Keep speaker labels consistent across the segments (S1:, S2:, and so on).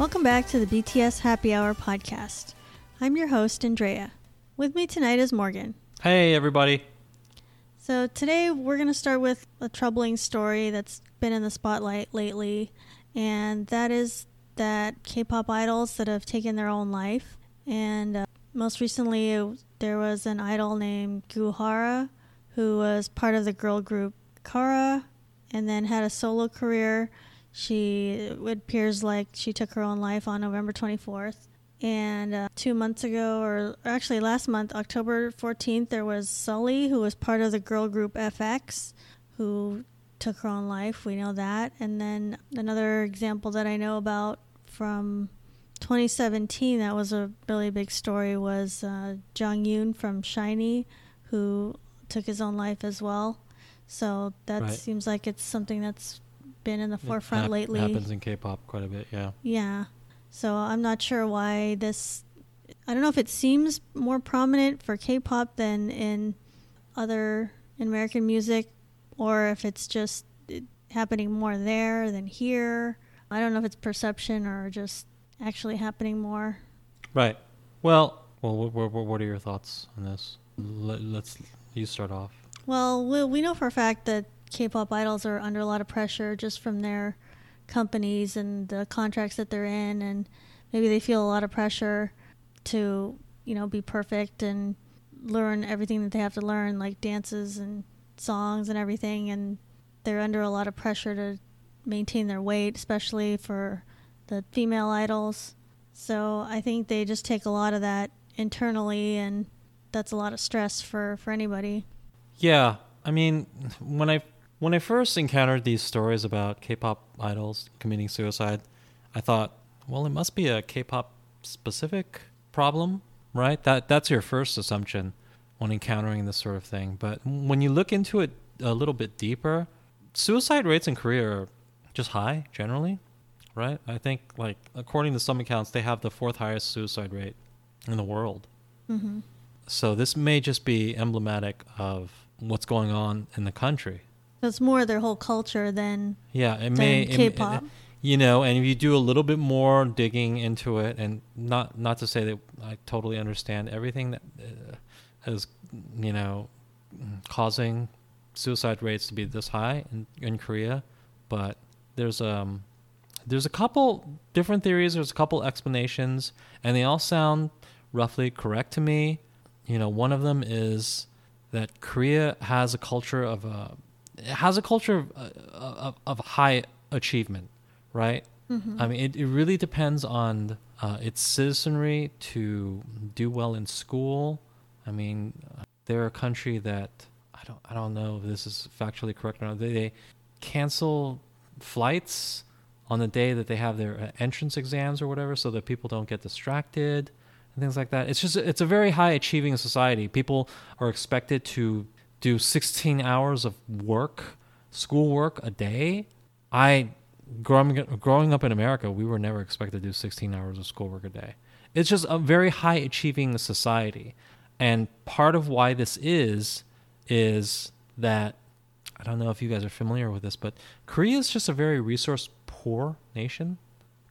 S1: Welcome back to the BTS Happy Hour podcast. I'm your host, Andrea. With me tonight is Morgan.
S2: Hey, everybody.
S1: So, today we're going to start with a troubling story that's been in the spotlight lately, and that is that K pop idols that have taken their own life. And uh, most recently, it, there was an idol named Goo Hara who was part of the girl group Kara and then had a solo career she it appears like she took her own life on November 24th. And uh, two months ago, or actually last month, October 14th, there was Sulli, who was part of the girl group f(x), who took her own life. We know that. And then another example that I know about from 2017, that was a really big story, was uh, Jonghyun from SHINee, who took his own life as well. So that
S2: Right.
S1: seems like it's something that's been in the forefront
S2: hap-
S1: lately.
S2: Happens in K-pop quite a bit. Yeah.
S1: Yeah. So I'm not sure why this. I don't know if it seems more prominent for K-pop than in other American music, or if it's just happening more there than here. I don't know if it's perception or just actually happening more.
S2: Right. Well, well, what, what, what are your thoughts on this? Let, let's you start off.
S1: Well, we we know for a fact that K-pop idols are under a lot of pressure just from their companies and the contracts that they're in, and maybe they feel a lot of pressure to you know be perfect and learn everything that they have to learn, like dances and songs and everything, and they're under a lot of pressure to maintain their weight, especially for the female idols. So I think they just take a lot of that internally, and that's a lot of stress for for anybody.
S2: Yeah. I mean, when I when I first encountered these stories about K-pop idols committing suicide, I thought, well, it must be a K-pop specific problem, right? That that's your first assumption when encountering this sort of thing. But when you look into it a little bit deeper, suicide rates in Korea are just high generally, right? I think like according to some accounts, they have the fourth highest suicide rate in the world.
S1: hmm
S2: So this may just be emblematic of what's going on in the country.
S1: It's more their whole culture than
S2: Yeah, it
S1: than
S2: may it-
S1: K-pop.
S2: it- you know, and if you do a little bit more digging into it, and not not to say that I totally understand everything that uh, is you know causing suicide rates to be this high in, in Korea, but there's um there's a couple different theories. There's a couple explanations, and they all sound roughly correct to me. You know, one of them is that Korea has a culture of uh, it has a culture of, uh, of, of high achievement, right?
S1: Mhm.
S2: I mean, it, it really depends on uh, its citizenry to do well in school. I mean, uh, they're a country that I don't I don't know if this is factually correct or not. They, they cancel flights on the day that they have their uh, entrance exams or whatever, so that people don't get distracted and things like that. It's just it's a very high achieving society. People are expected to do 16 hours of work, school work a day. I growing growing up in America, we were never expected to do 16 hours of schoolwork a day. It's just a very high achieving society, and part of why this is is that I don't know if you guys are familiar with this, but Korea is just a very resource poor nation.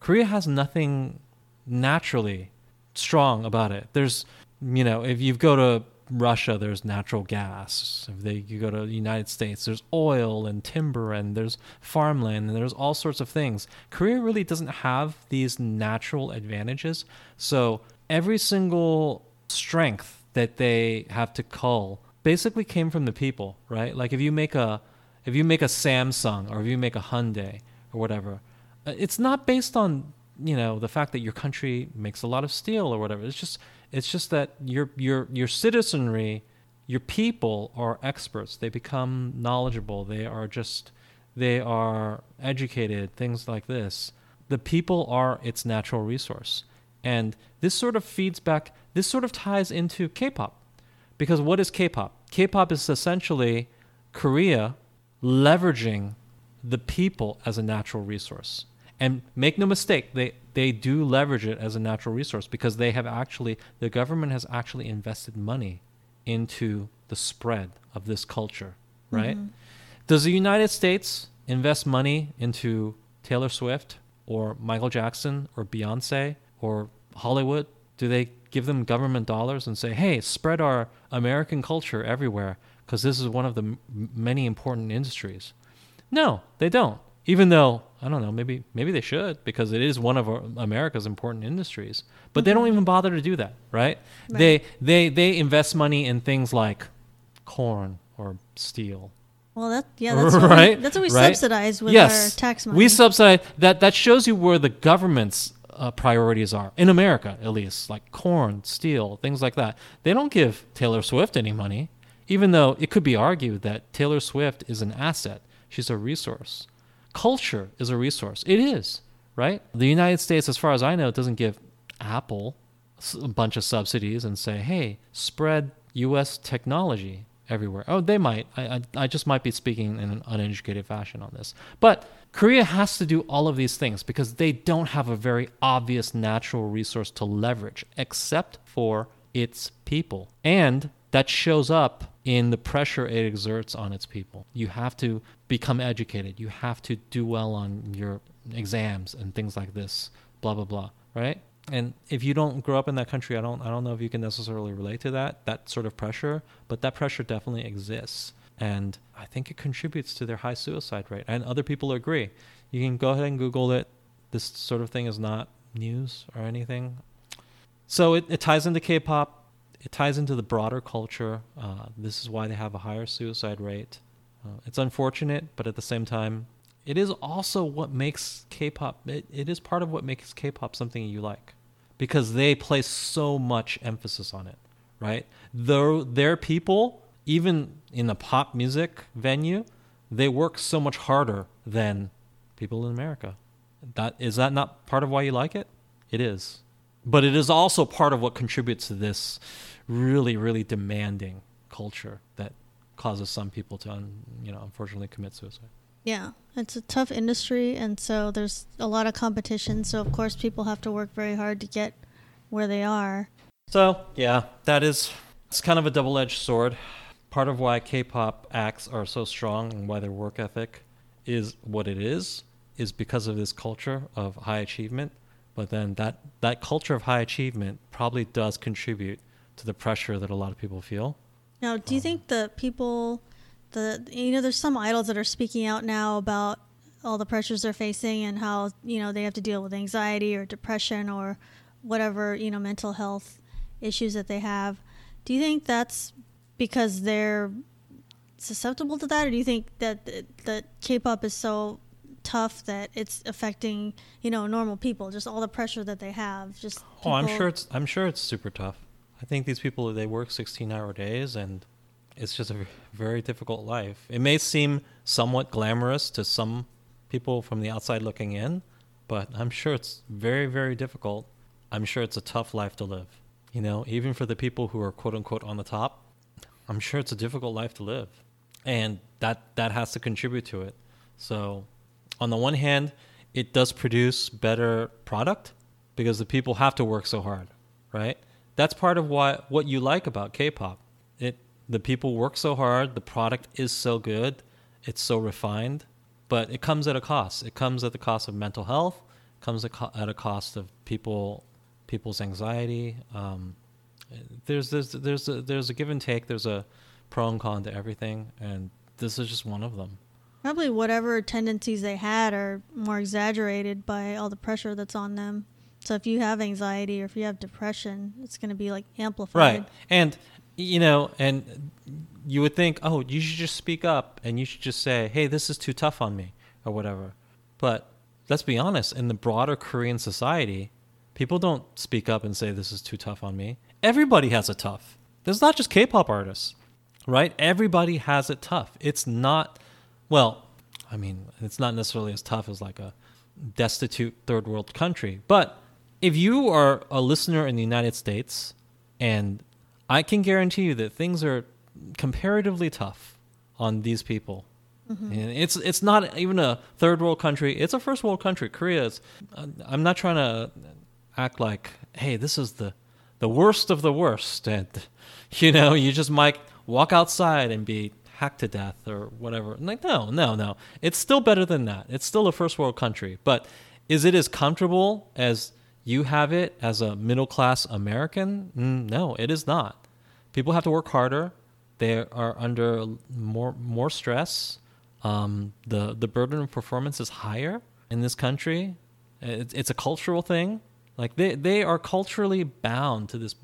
S2: Korea has nothing naturally strong about it. There's, you know, if you go to Russia, there's natural gas. If they, you go to the United States, there's oil and timber and there's farmland and there's all sorts of things. Korea really doesn't have these natural advantages. So every single strength that they have to cull basically came from the people, right? Like if you make a if you make a Samsung or if you make a Hyundai or whatever, uh, it's not based on you know the fact that your country makes a lot of steel or whatever. It's just it's just that your your your citizenry, your people are experts. They become knowledgeable. They are just they are educated. Things like this. The people are its natural resource, and this sort of feeds back. This sort of ties into K-pop, because what is K-pop? K-pop is essentially Korea leveraging the people as a natural resource. And make no mistake, they, they do leverage it as a natural resource because they have actually, the government has actually invested money into the spread of this culture, right? Mm-hmm. Does the United States invest money into Taylor Swift or Michael Jackson or Beyonce or Hollywood? Do they give them government dollars and say, "Hey, spread our American culture everywhere because this is one of the m- many important industries"? No, they don't. Even though I don't know, maybe maybe they should because it is one of our, America's important industries. But they don't even bother to do that, right?
S1: Right.
S2: They they they invest money in things like corn or steel.
S1: Well, that yeah, that's what
S2: Right,
S1: we, that's what we
S2: right.
S1: subsidize with
S2: yes,
S1: our tax money.
S2: we subsidize that. That shows you where the government's uh, priorities are in America, at least, like corn, steel, things like that. They don't give Taylor Swift any money, even though it could be argued that Taylor Swift is an asset. She's a resource. Culture is a resource. It is right. The United States, as far as I know, doesn't give Apple a bunch of subsidies and say, "Hey, spread U.S. technology everywhere." Oh, they might. I, I, I just might be speaking in an uneducated fashion on this, but Korea has to do all of these things because they don't have a very obvious natural resource to leverage, except for its people, and that shows up in the pressure it exerts on its people. You have to become educated. You have to do well on your exams and things like this. Blah blah blah. Right? And if you don't grow up in that country, I don't I don't know if you can necessarily relate to that that sort of pressure, but that pressure definitely exists. And I think it contributes to their high suicide rate. And other people agree. You can go ahead and Google it. This sort of thing is not news or anything. So it, it ties into K-pop. It ties into the broader culture. Uh, this is why they have a higher suicide rate. Uh, it's unfortunate, but at the same time, it is also what makes K-pop. It, it is part of what makes K-pop something you like, because they place so much emphasis on it, right? Their their people, even in the pop music venue, they work so much harder than people in America. That is that not part of why you like it? It is. But it is also part of what contributes to this really, really demanding culture that causes some people to, un, you know, unfortunately commit suicide.
S1: yeah, it's a tough industry, and so there's a lot of competition. So of course, people have to work very hard to get where they are.
S2: So yeah, that is it's kind of a double-edged sword. Part of why K-pop acts are so strong and why their work ethic is what it is is because of this culture of high achievement. But then that that culture of high achievement probably does contribute to the pressure that a lot of people feel.
S1: Now, do you um, think the people, the you know, there's some idols that are speaking out now about all the pressures they're facing and how you know they have to deal with anxiety or depression or whatever you know mental health issues that they have. Do you think that's because they're susceptible to that, or do you think that that K-pop is so tough that it's affecting you know normal people, just all the pressure that they have? Just
S2: Oh, I'm sure it's I'm sure it's super tough. I think these people they work 16-hour days and it's just a very difficult life. It may seem somewhat glamorous to some people from the outside looking in, but I'm sure it's very very difficult. I'm sure it's a tough life to live. You know, even for the people who are quote unquote on the top, I'm sure it's a difficult life to live. And that that has to contribute to it. So, on the one hand, it does produce better product because the people have to work so hard, right? That's part of why what you like about K-pop. It the people work so hard, the product is so good, it's so refined, but it comes at a cost. It comes at the cost of mental health, comes at at a cost of people people's anxiety. Um, there's there's there's a, there's a give and take. There's a pro and con to everything, and this is just one of them.
S1: Probably whatever tendencies they had are more exaggerated by all the pressure that's on them. So if you have anxiety or if you have depression, it's going to be like amplified.
S2: Right. And you know, and you would think, "Oh, you should just speak up and you should just say, "Hey, this is too tough on me." or whatever. But let's be honest, in the broader Korean society, people don't speak up and say this is too tough on me. Everybody has it tough. There's not just K-pop artists, right? Everybody has it tough. It's not well, I mean, it's not necessarily as tough as like a destitute third world country. But if you are a listener in the United States, and I can guarantee you that things are comparatively tough on these people. Mm-hmm. And it's it's not even a third world country; it's a first world country. Korea is. Uh, I'm not trying to act like, hey, this is the the worst of the worst, and you know, you just might walk outside and be hacked to death or whatever. Like, no, no, no. It's still better than that. It's still a first world country, but Is it as comfortable as you have it as a middle class American? Mm, no, it is not. People have to work harder. They are under more more stress. Um, the the burden of performance is higher in this country. It's, it's a cultural thing. Like they they are culturally bound to this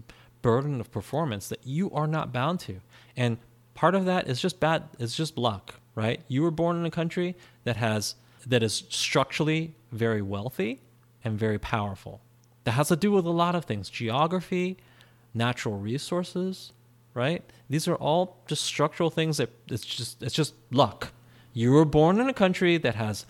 S2: burden of performance that you are not bound to, and part of that is just bad. It's just luck, right? You were born in a country that has that is structurally very wealthy and very powerful. That has to do with a lot of things: geography, natural resources, right? These are all just structural things that it's just it's just luck. You were born in a country that has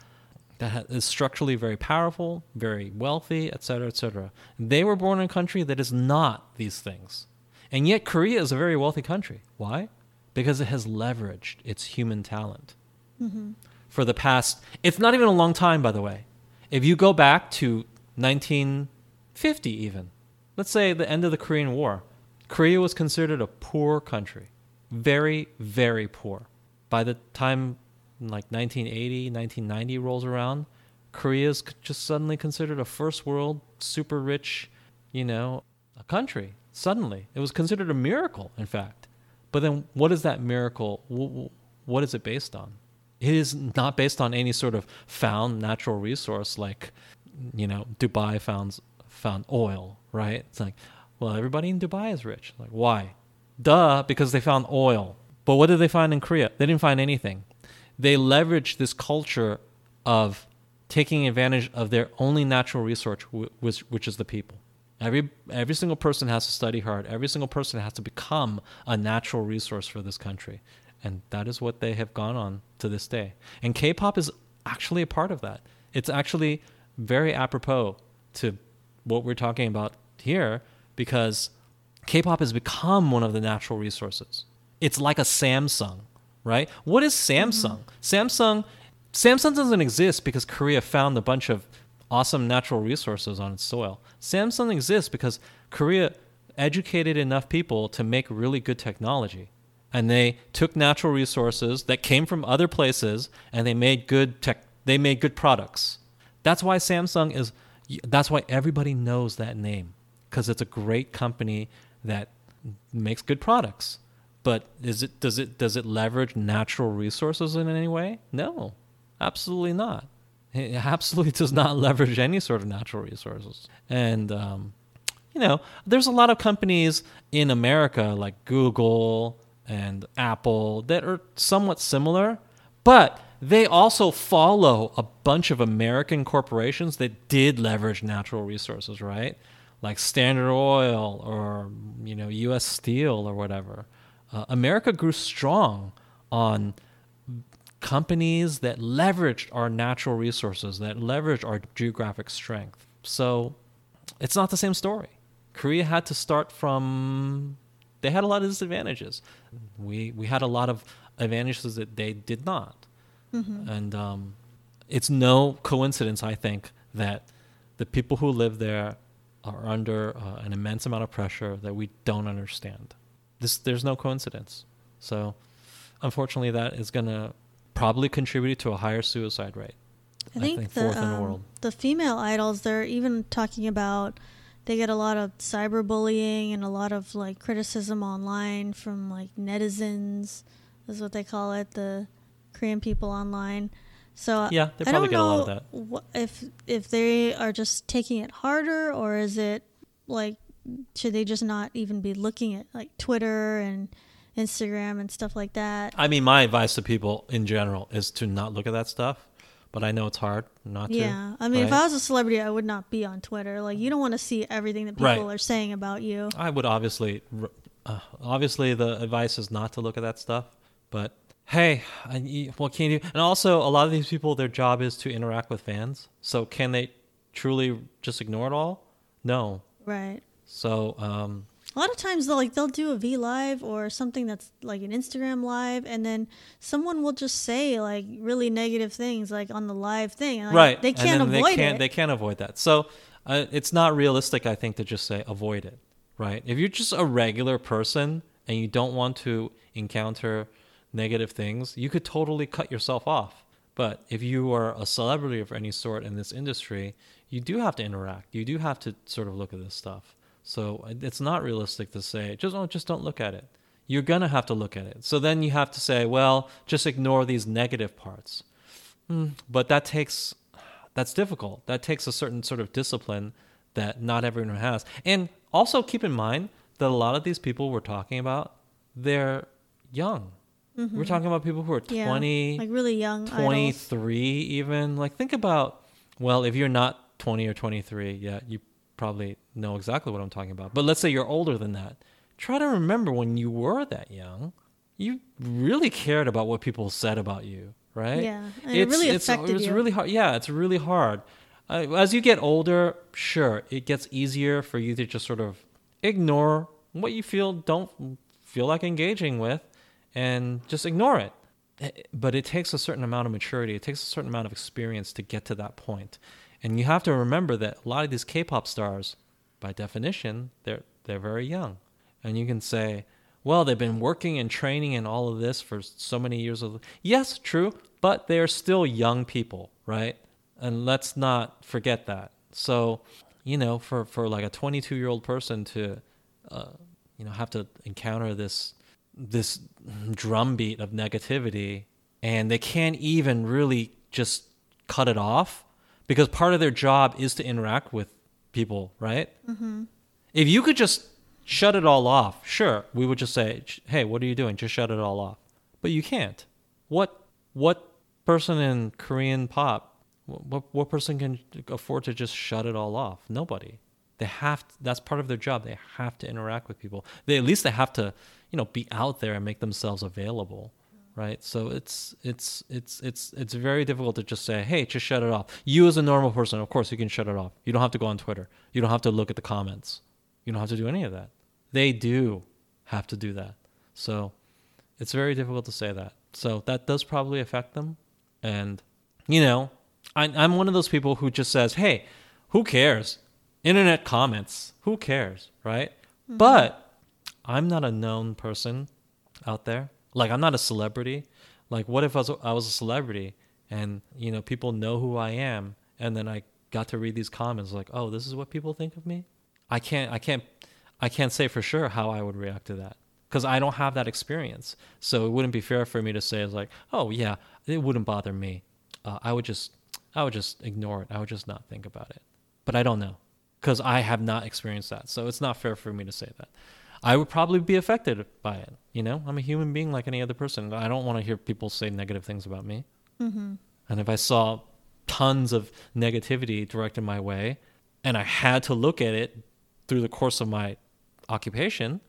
S2: that is structurally very powerful, very wealthy, et cetera, et cetera. They were born in a country that is not these things. And yet Korea is a very wealthy country. Why? Because it has leveraged its human talent. Mm-hmm. For the past, it's not even a long time, by the way. If you go back to 1950, even, let's say the end of the Korean War, Korea was considered a poor country. Very, very poor. By the time like 1980, 1990 rolls around, Korea is just suddenly considered a first world, super rich, you know, a country. Suddenly. It was considered a miracle, in fact. But then what is that miracle? What is it based on? It is not based on any sort of found natural resource like, you know, Dubai found found oil, right? It's like, well, everybody in Dubai is rich. Like, why? Duh, because they found oil. But what did they find in Korea? They didn't find anything. They leveraged this culture of taking advantage of their only natural resource, which, which is the people. Every every single person has to study hard. Every single person has to become a natural resource for this country, and that is what they have gone on to this day. And K-pop is actually a part of that. It's actually very apropos to what we're talking about here because K-pop has become one of the natural resources. It's like a Samsung, right? What is Samsung? Mm-hmm. Samsung Samsung doesn't exist because Korea found a bunch of awesome natural resources on its soil. Samsung exists because Korea educated enough people to make really good technology. And they took natural resources that came from other places and they made good tech they made good products. That's why Samsung is that's why everybody knows that name because it's a great company that makes good products. But is it does it does it leverage natural resources in any way? No, absolutely not. It absolutely does not leverage any sort of natural resources. And um, you know, there's a lot of companies in America like Google and Apple that are somewhat similar, but they also follow a bunch of American corporations that did leverage natural resources, right? like Standard Oil or you know U.S. Steel or whatever. Uh, America grew strong on companies that leveraged our natural resources, that leveraged our geographic strength. So it's not the same story. Korea had to start from. They had a lot of disadvantages. We we had a lot of advantages that they did not, mm-hmm. and um, it's no coincidence, I think, that the people who live there are under uh, an immense amount of pressure that we don't understand. This there's no coincidence. So, unfortunately, that is going to probably contributed to a higher suicide rate.
S1: I think, I think the, fourth um, in the world. The female idols, they're even talking about they get a lot of cyberbullying and a lot of like criticism online from like netizens, is what they call it, the Korean people online. So
S2: yeah, they probably get a lot of that.
S1: Wh- if if they are just taking it harder, or is it like should they just not even be looking at like Twitter and Instagram and stuff like that?
S2: I mean, my advice to people in general is to not look at that stuff. But I know it's hard not to.
S1: Yeah, I mean, right? if I was a celebrity, I would not be on Twitter. Like, you don't want to see everything that people right. are saying about you.
S2: I would obviously, uh, obviously, the advice is not to look at that stuff. But hey, I, what can you do? And also, a lot of these people, their job is to interact with fans. So can they truly just ignore it all? No.
S1: Right.
S2: So um,
S1: a lot of times they'll like they'll do a V live or something that's like an Instagram live, and then someone will just say like really negative things like on the live thing. Like,
S2: right.
S1: They can't avoid
S2: they can't,
S1: it.
S2: They can't avoid that. So uh, it's not realistic, I think, to just say avoid it. Right. If you're just a regular person and you don't want to encounter negative things, you could totally cut yourself off. But if you are a celebrity of any sort in this industry, you do have to interact. You do have to sort of look at this stuff. So it's not realistic to say just oh just don't look at it. You're gonna have to look at it. So then you have to say, well, just ignore these negative parts. Mm, but that takes that's difficult. That takes a certain sort of discipline that not everyone has. And also keep in mind that a lot of these people we're talking about, they're young. Mm-hmm. We're talking about people who are yeah, 20,
S1: like really young,
S2: 23 idols. even. Like think about well, if you're not 20 or 23 yet, you probably know exactly what I'm talking about. But let's say you're older than that. Try to remember when you were that young, you really cared about what people said about you, right?
S1: Yeah, and it's, it really affected
S2: it's, it's really hard. Yeah, it's really hard. Uh, as you get older, sure, it gets easier for you to just sort of ignore what you feel don't feel like engaging with and just ignore it. Eh, but it takes a certain amount of maturity, it takes a certain amount of experience to get to that point. And you have to remember that a lot of these K-pop stars, by definition, they're they're very young. And you can say, well, they've been working and training and all of this for so many years. Yes, true, but they're still young people, right? And let's not forget that. So, you know, for, for like a 22 year old person to, uh, you know, have to encounter this this drumbeat of negativity, and they can't even really just cut it off because part of their job is to interact with people, right? Mm-hmm. If you could just shut it all off, sure, we would just say, "Hey, what are you doing? Just shut it all off." But you can't. What what person in Korean pop? What what person can afford to just shut it all off? Nobody. They have. To, that's part of their job. They have to interact with people. They at least they have to, you know, be out there and make themselves available right? So it's it's it's it's it's very difficult to just say hey just shut it off. You as a normal person of course you can shut it off. You don't have to go on twitter. You don't have to look at the comments. You don't have to do any of that. They do have to do that. So it's very difficult to say that. So that does probably affect them. And you know I, i'm one of those people who just says hey who cares? Internet comments. Who cares right? Mm-hmm. but i'm not a known person out there like I'm not a celebrity. Like what if I was, I was a celebrity and you know people know who I am and then I got to read these comments like, "Oh, this is what people think of me?" I can't I can't I can't say for sure how I would react to that because I don't have that experience. So it wouldn't be fair for me to say it's like, "Oh, yeah, it wouldn't bother me." Uh, I would just I would just ignore it. I would just not think about it. But I don't know because I have not experienced that. So it's not fair for me to say that. I would probably be affected by it. You know, I'm a human being like any other person. I don't want to hear people say negative things about me. Mm-hmm. And if I saw tons of negativity directed my way and I had to look at it through the course of my occupation,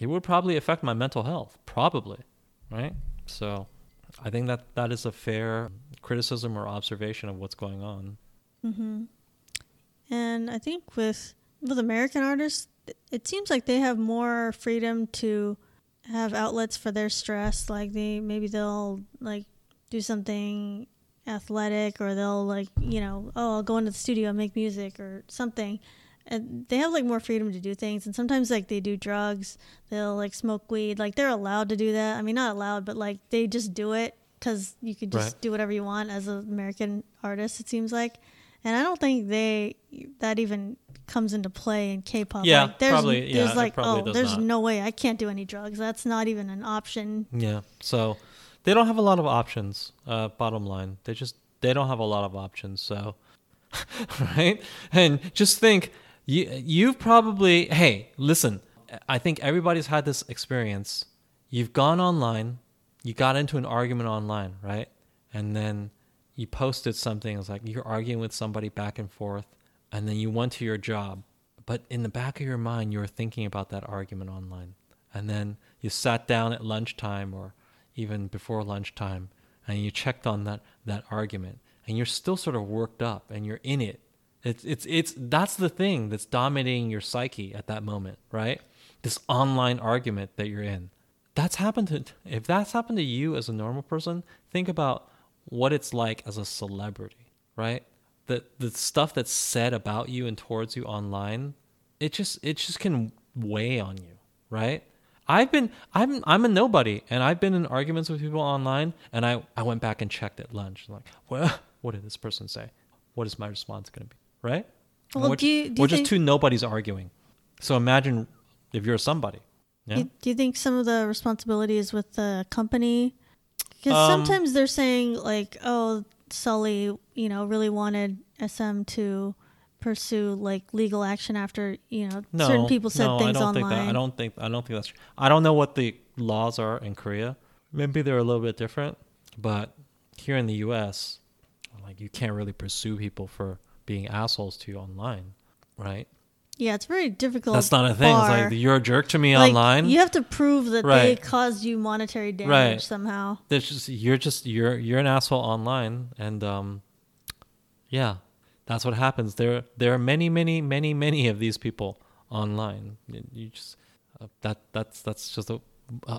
S2: it would probably affect my mental health. Probably. Right? So I think that that is a fair criticism or observation of what's going on.
S1: Mm-hmm. And I think with with American artists, it seems like they have more freedom to have outlets for their stress. Like they maybe they'll like do something athletic or they'll like you know oh I'll go into the studio and make music or something. And they have like more freedom to do things. And sometimes like they do drugs. They'll like smoke weed. Like they're allowed to do that. I mean not allowed, but like they just do it because you could just right. do whatever you want as an American artist. It seems like. And I don't think they that even comes into play in K-pop.
S2: Yeah,
S1: like, there's,
S2: probably.
S1: There's
S2: yeah,
S1: like,
S2: oh,
S1: there's
S2: not.
S1: no way I can't do any drugs. That's not even an option.
S2: Yeah. So they don't have a lot of options. Uh, bottom line, they just they don't have a lot of options. So right, and just think you you've probably hey listen. I think everybody's had this experience. You've gone online, you got into an argument online, right? And then you posted something. It's like you're arguing with somebody back and forth and then you went to your job, but in the back of your mind, you were thinking about that argument online. And then you sat down at lunchtime or even before lunchtime and you checked on that, that argument and you're still sort of worked up and you're in it. It's, it's, it's, that's the thing that's dominating your psyche at that moment, right? This online argument that you're in. That's happened to, if that's happened to you as a normal person, think about what it's like as a celebrity, right? the the stuff that's said about you and towards you online, it just it just can weigh on you, right? I've been I'm I'm a nobody and I've been in arguments with people online and I I went back and checked at lunch like well what did this person say? What is my response going to be? Right?
S1: Well,
S2: we're,
S1: do you, do
S2: we're just two nobodies arguing. So imagine if you're somebody. Yeah.
S1: do- do you think some of the responsibility is with the company? Because
S2: Um,
S1: sometimes they're saying like, oh, Sulli, you know, really wanted SM to pursue like legal action after you know
S2: no,
S1: certain people said
S2: no, I don't
S1: online.
S2: think that. I don't think I don't think that's true. I don't know what the laws are in Korea. Maybe they're a little bit different, but here in the U.S., like you can't really pursue people for being assholes to you online, right?
S1: Yeah, it's very difficult.
S2: That's not a thing. It's like you're a jerk to me
S1: Like,
S2: online.
S1: You have to prove that they caused you monetary damage
S2: Right.
S1: somehow.
S2: Just you're just you're you're an asshole online, and um, yeah, that's what happens. There there are many many many many of these people online. You you just uh, that that's that's just a uh,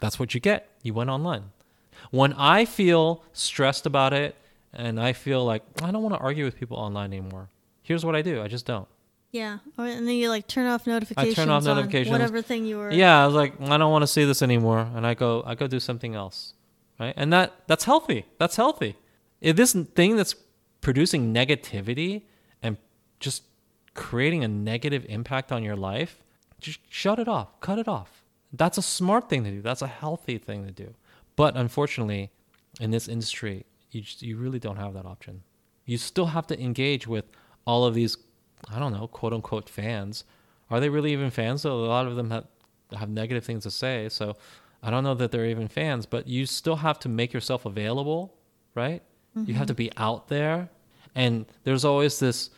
S2: that's what you get. You went online. When I feel stressed about it, and I feel like I don't want to argue with people online anymore. Here's what I do. I just don't.
S1: Yeah, or, and then you like turn off notifications.
S2: I
S1: turn off
S2: notifications.
S1: whatever thing you were.
S2: Yeah, I was like, I don't want to see this anymore, and I go, I go do something else, right? And that that's healthy. That's healthy. If this thing that's producing negativity and just creating a negative impact on your life, just shut it off, cut it off. That's a smart thing to do. That's a healthy thing to do. But unfortunately, in this industry, you just, you really don't have that option. You still have to engage with all of these, I don't know, quote unquote fans. Are they really even fans? Though a lot of them have have negative things to say. So I don't know that they're even fans. But you still have to make yourself available, right? You have to mm-hmm. be out there, and there's always this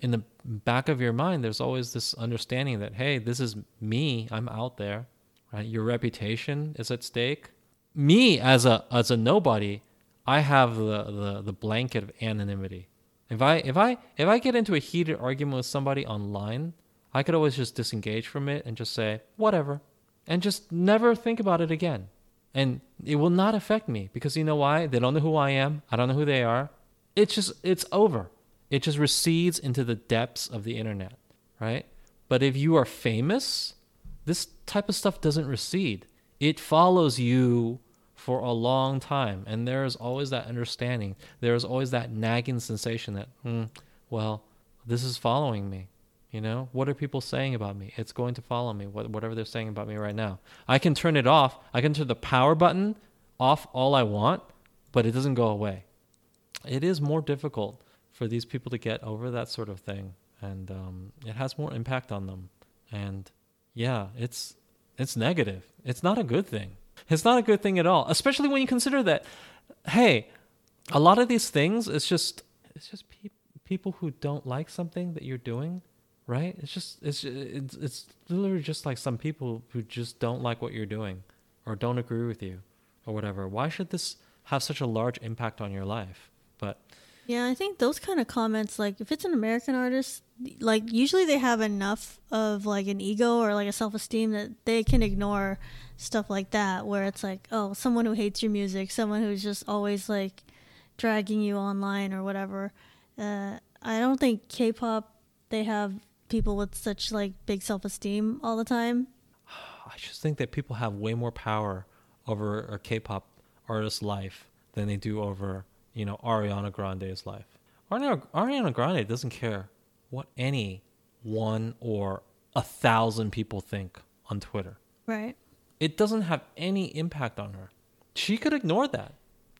S2: in the back of your mind. There's always this understanding that hey, this is me. I'm out there, right? Your reputation is at stake. Me as a as a nobody, I have the, the, the blanket of anonymity. If I if I if I get into a heated argument with somebody online, I could always just disengage from it and just say whatever, and just never think about it again. And it will not affect me because you know why? They don't know who I am. I don't know who they are. It's just it's over. It just recedes into the depths of the internet, right? But if you are famous, this type of stuff doesn't recede. It follows you for a long time. And there is always that understanding. There is always that nagging sensation that, hmm, well, this is following me. You know, what are people saying about me? It's going to follow me, what- whatever they're saying about me right now. I can turn it off. I can turn the power button off all I want, but it doesn't go away. It is more difficult for these people to get over that sort of thing. And um, it has more impact on them. And yeah, it's it's negative. It's not a good thing. It's not a good thing at all, especially when you consider that hey, a lot of these things it's just it's just pe- people who don't like something that you're doing, right? It's just it's it's it's literally just like some people who just don't like what you're doing or don't agree with you or whatever. Why should this have such a large impact on your life?
S1: Yeah, I think those kind of comments, like if it's an American artist, like usually they have enough of like an ego or like a self esteem that they can ignore stuff like that, where it's like, oh, someone who hates your music, someone who's just always like dragging you online or whatever. Uh, I don't think K pop, they have people with such like big self esteem all the time.
S2: I just think that people have way more power over a K-pop artist's life than they do over, you know, Ariana Grande's life. Ariana, Ariana Grande doesn't care what any one or a thousand people think on Twitter.
S1: Right.
S2: It doesn't have any impact on her. She could ignore that.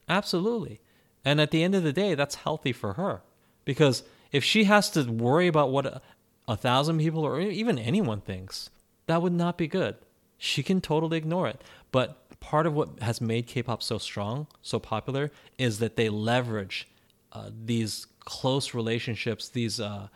S2: Absolutely. And at the end of the day, that's healthy for her. Because if she has to worry about what a, a thousand people or even anyone thinks, that would not be good. She can totally ignore it. But part of what has made K pop so strong, so popular, is that they leverage uh, these close relationships, these, uh,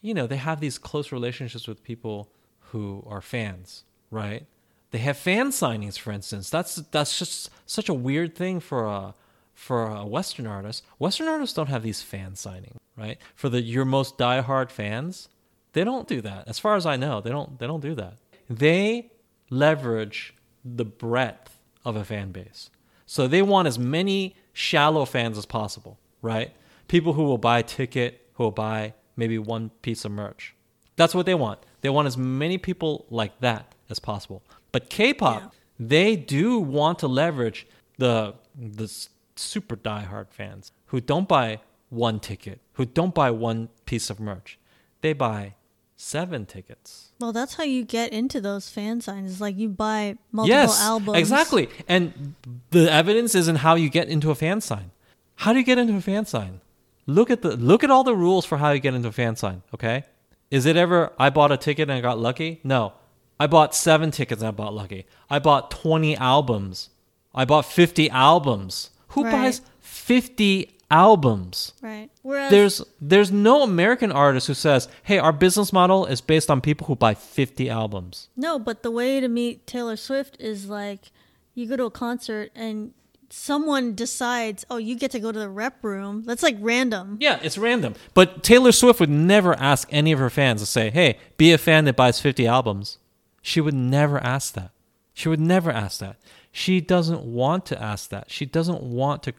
S2: you know, they have these close relationships with people who are fans, right? They have fan signings, for instance. That's that's just such a weird thing for a for a Western artist. Western artists don't have these fan signings, right? For the your most diehard fans, they don't do that. As far as I know, they don't they don't do that. They leverage the breadth of a fan base. So they want as many shallow fans as possible, right? People who will buy a ticket, who will buy maybe one piece of merch. That's what they want. They want as many people like that as possible. But K-pop,
S1: Yeah.
S2: they do want to leverage the the super diehard fans who don't buy one ticket, who don't buy one piece of merch. They buy seven tickets.
S1: Well, that's how you get into those fan signs. It's like you buy multiple
S2: yes,
S1: albums.
S2: exactly. And the evidence is in how you get into a fan sign. How do you get into a fan sign? Look at the look at all the rules for how you get into a fan sign. Okay, is it ever I bought a ticket and I got lucky? No, I bought seven tickets and I bought lucky. I bought twenty albums. I bought fifty albums. Who
S1: Right.
S2: buys fifty albums?
S1: Right. Whereas
S2: There's there's no American artist who says, "Hey, our business model is based on people who buy 50 albums."
S1: no, but the way to meet Taylor Swift is like you go to a concert and someone decides, oh, you get to go to the rep room. That's like random.
S2: Yeah, it's random. But Taylor Swift would never ask any of her fans to say, "Hey, be a fan that buys 50 albums." She would never ask that. She would never ask that. She doesn't want to ask that. She doesn't want to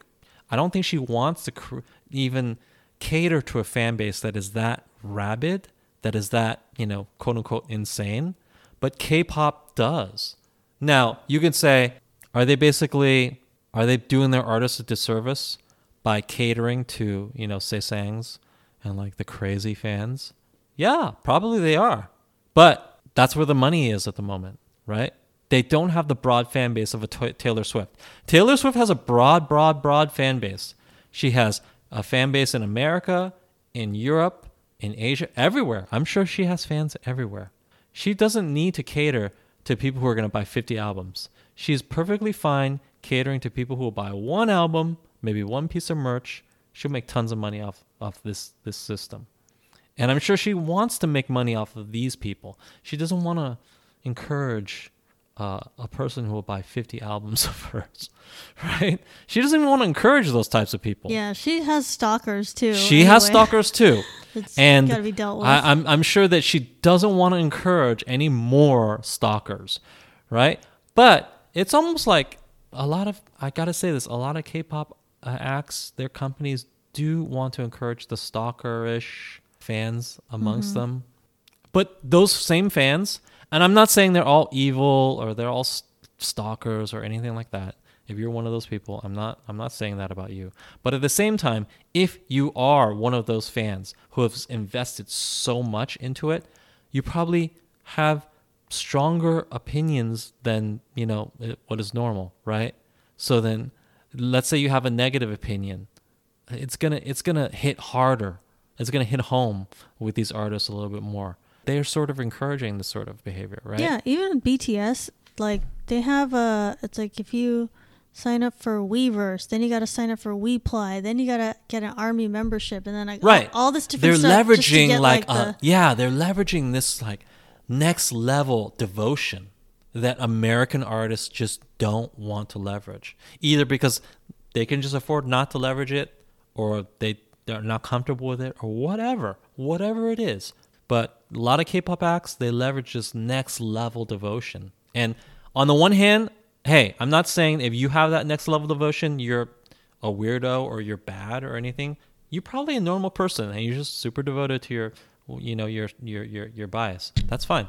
S2: I don't think she wants to cr- even cater to a fan base that is that rabid, that is that, you know, quote unquote insane. But K-pop does. Now, you can say, are they basically are they doing their artists a disservice by catering to, you know, sasaengs and like the crazy fans? Yeah, probably they are. But that's where the money is at the moment, right? They don't have the broad fan base of a Taylor Swift. Taylor Swift has a broad, broad, broad fan base. She has a fan base in America, in Europe, in Asia, everywhere. I'm sure she has fans everywhere. She doesn't need to cater to people who are going to buy 50 albums. She's perfectly fine catering to people who will buy one album, maybe one piece of merch. She'll make tons of money off, off this, this system. And I'm sure she wants to make money off of these people. She doesn't want to encourage uh, a person who will buy 50 albums of hers, right? She doesn't even want to encourage those types of people.
S1: Yeah, she has stalkers too.
S2: She has stalkers too.
S1: It's
S2: and
S1: gotta be dealt with.
S2: I, I'm, I'm sure that she doesn't want to encourage any more stalkers, right? But it's almost like a lot of, I gotta say this, a lot of K pop uh, acts, their companies do want to encourage the stalkerish fans amongst
S1: Mm-hmm.
S2: them. But those same fans, and I'm not saying they're all evil or they're all stalkers or anything like that. If you're one of those people, I'm not I'm not saying that about you. But at the same time, if you are one of those fans who have invested so much into it, you probably have stronger opinions than, you know, eh, what is normal, right? So then let's say you have a negative opinion. It's going to it's going to hit harder. It's going to hit home with these artists a little bit more. They're sort of encouraging this sort of behavior, right?
S1: Yeah, even BTS, like they have a. It's like if you sign up for Weverse, then you got to sign up for WePly, then you got to get an army membership, and then like all-
S2: right
S1: all, this different
S2: they're
S1: stuff just to
S2: leveraging
S1: get,
S2: like,
S1: the,
S2: uh, yeah they're leveraging this like next level devotion that american artists just don't want to leverage either because they can just afford not to leverage it or they they're not comfortable with it or whatever whatever it is but a lot of k-pop acts they leverage this next level devotion. And on the one hand hey i'm not saying if you have that next level devotion you're a weirdo or you're bad or anything. You're probably a normal person and you're just super devoted to your you know your your your your bias. That's fine.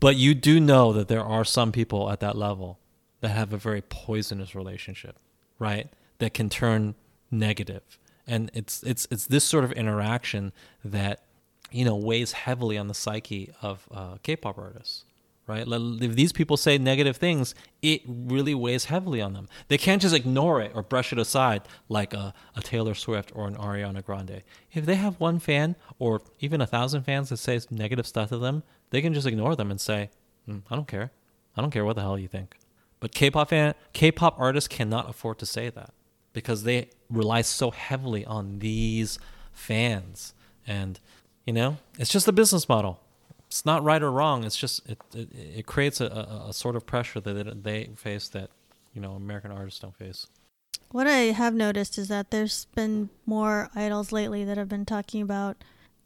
S2: But you do know that there are some people at that level that have a very poisonous relationship right? That can turn negative. and it's it's it's this sort of interaction that you know weighs heavily on the psyche of uh, k-pop artists right? If these people say negative things, it really weighs heavily on them. They can't just ignore it or brush it aside like a, a Taylor Swift or an Ariana Grande. If they have one fan or even a thousand fans that says negative stuff to them, they can just ignore them and say, "Mm, "I don't care. I don't care what the hell you think." But K-pop fan, K-pop artists cannot afford to say that because they rely so heavily on these fans, and you know, it's just a business model it's not right or wrong. It's just it it, it creates a, a, a sort of pressure that they face that you know American artists don't face.
S1: What I have noticed is that there's been more idols lately that have been talking about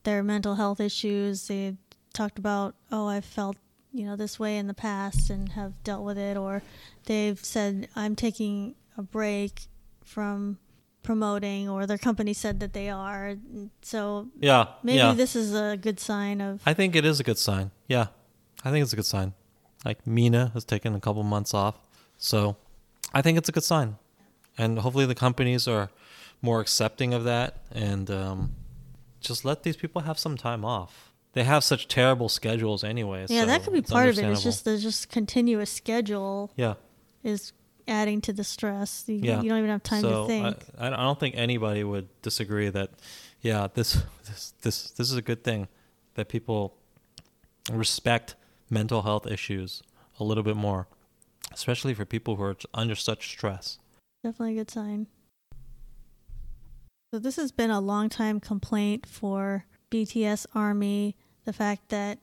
S1: their mental health issues. They've talked about, oh, I felt, you know, this way in the past and have dealt with it. Or they've said, I'm taking a break from promoting, or their company said that they are. So
S2: Yeah,
S1: maybe
S2: yeah.
S1: this is a good sign of.
S2: I think it is a good sign. Yeah, I think it's a good sign. Like Mina has taken a couple months off. So I think it's a good sign. And hopefully the companies are more accepting of that and um, just let these people have some time off. They have such terrible schedules anyway.
S1: Yeah,
S2: so
S1: that could be part of it. It's just the just continuous schedule
S2: yeah.
S1: is adding to the stress. You,
S2: Yeah.
S1: you don't even have time
S2: so
S1: to think.
S2: I, I don't think anybody would disagree that, yeah, this this this this is a good thing that people respect mental health issues a little bit more, especially for people who are under such stress.
S1: Definitely a good sign. So this has been a long time complaint for BTS Army, the fact that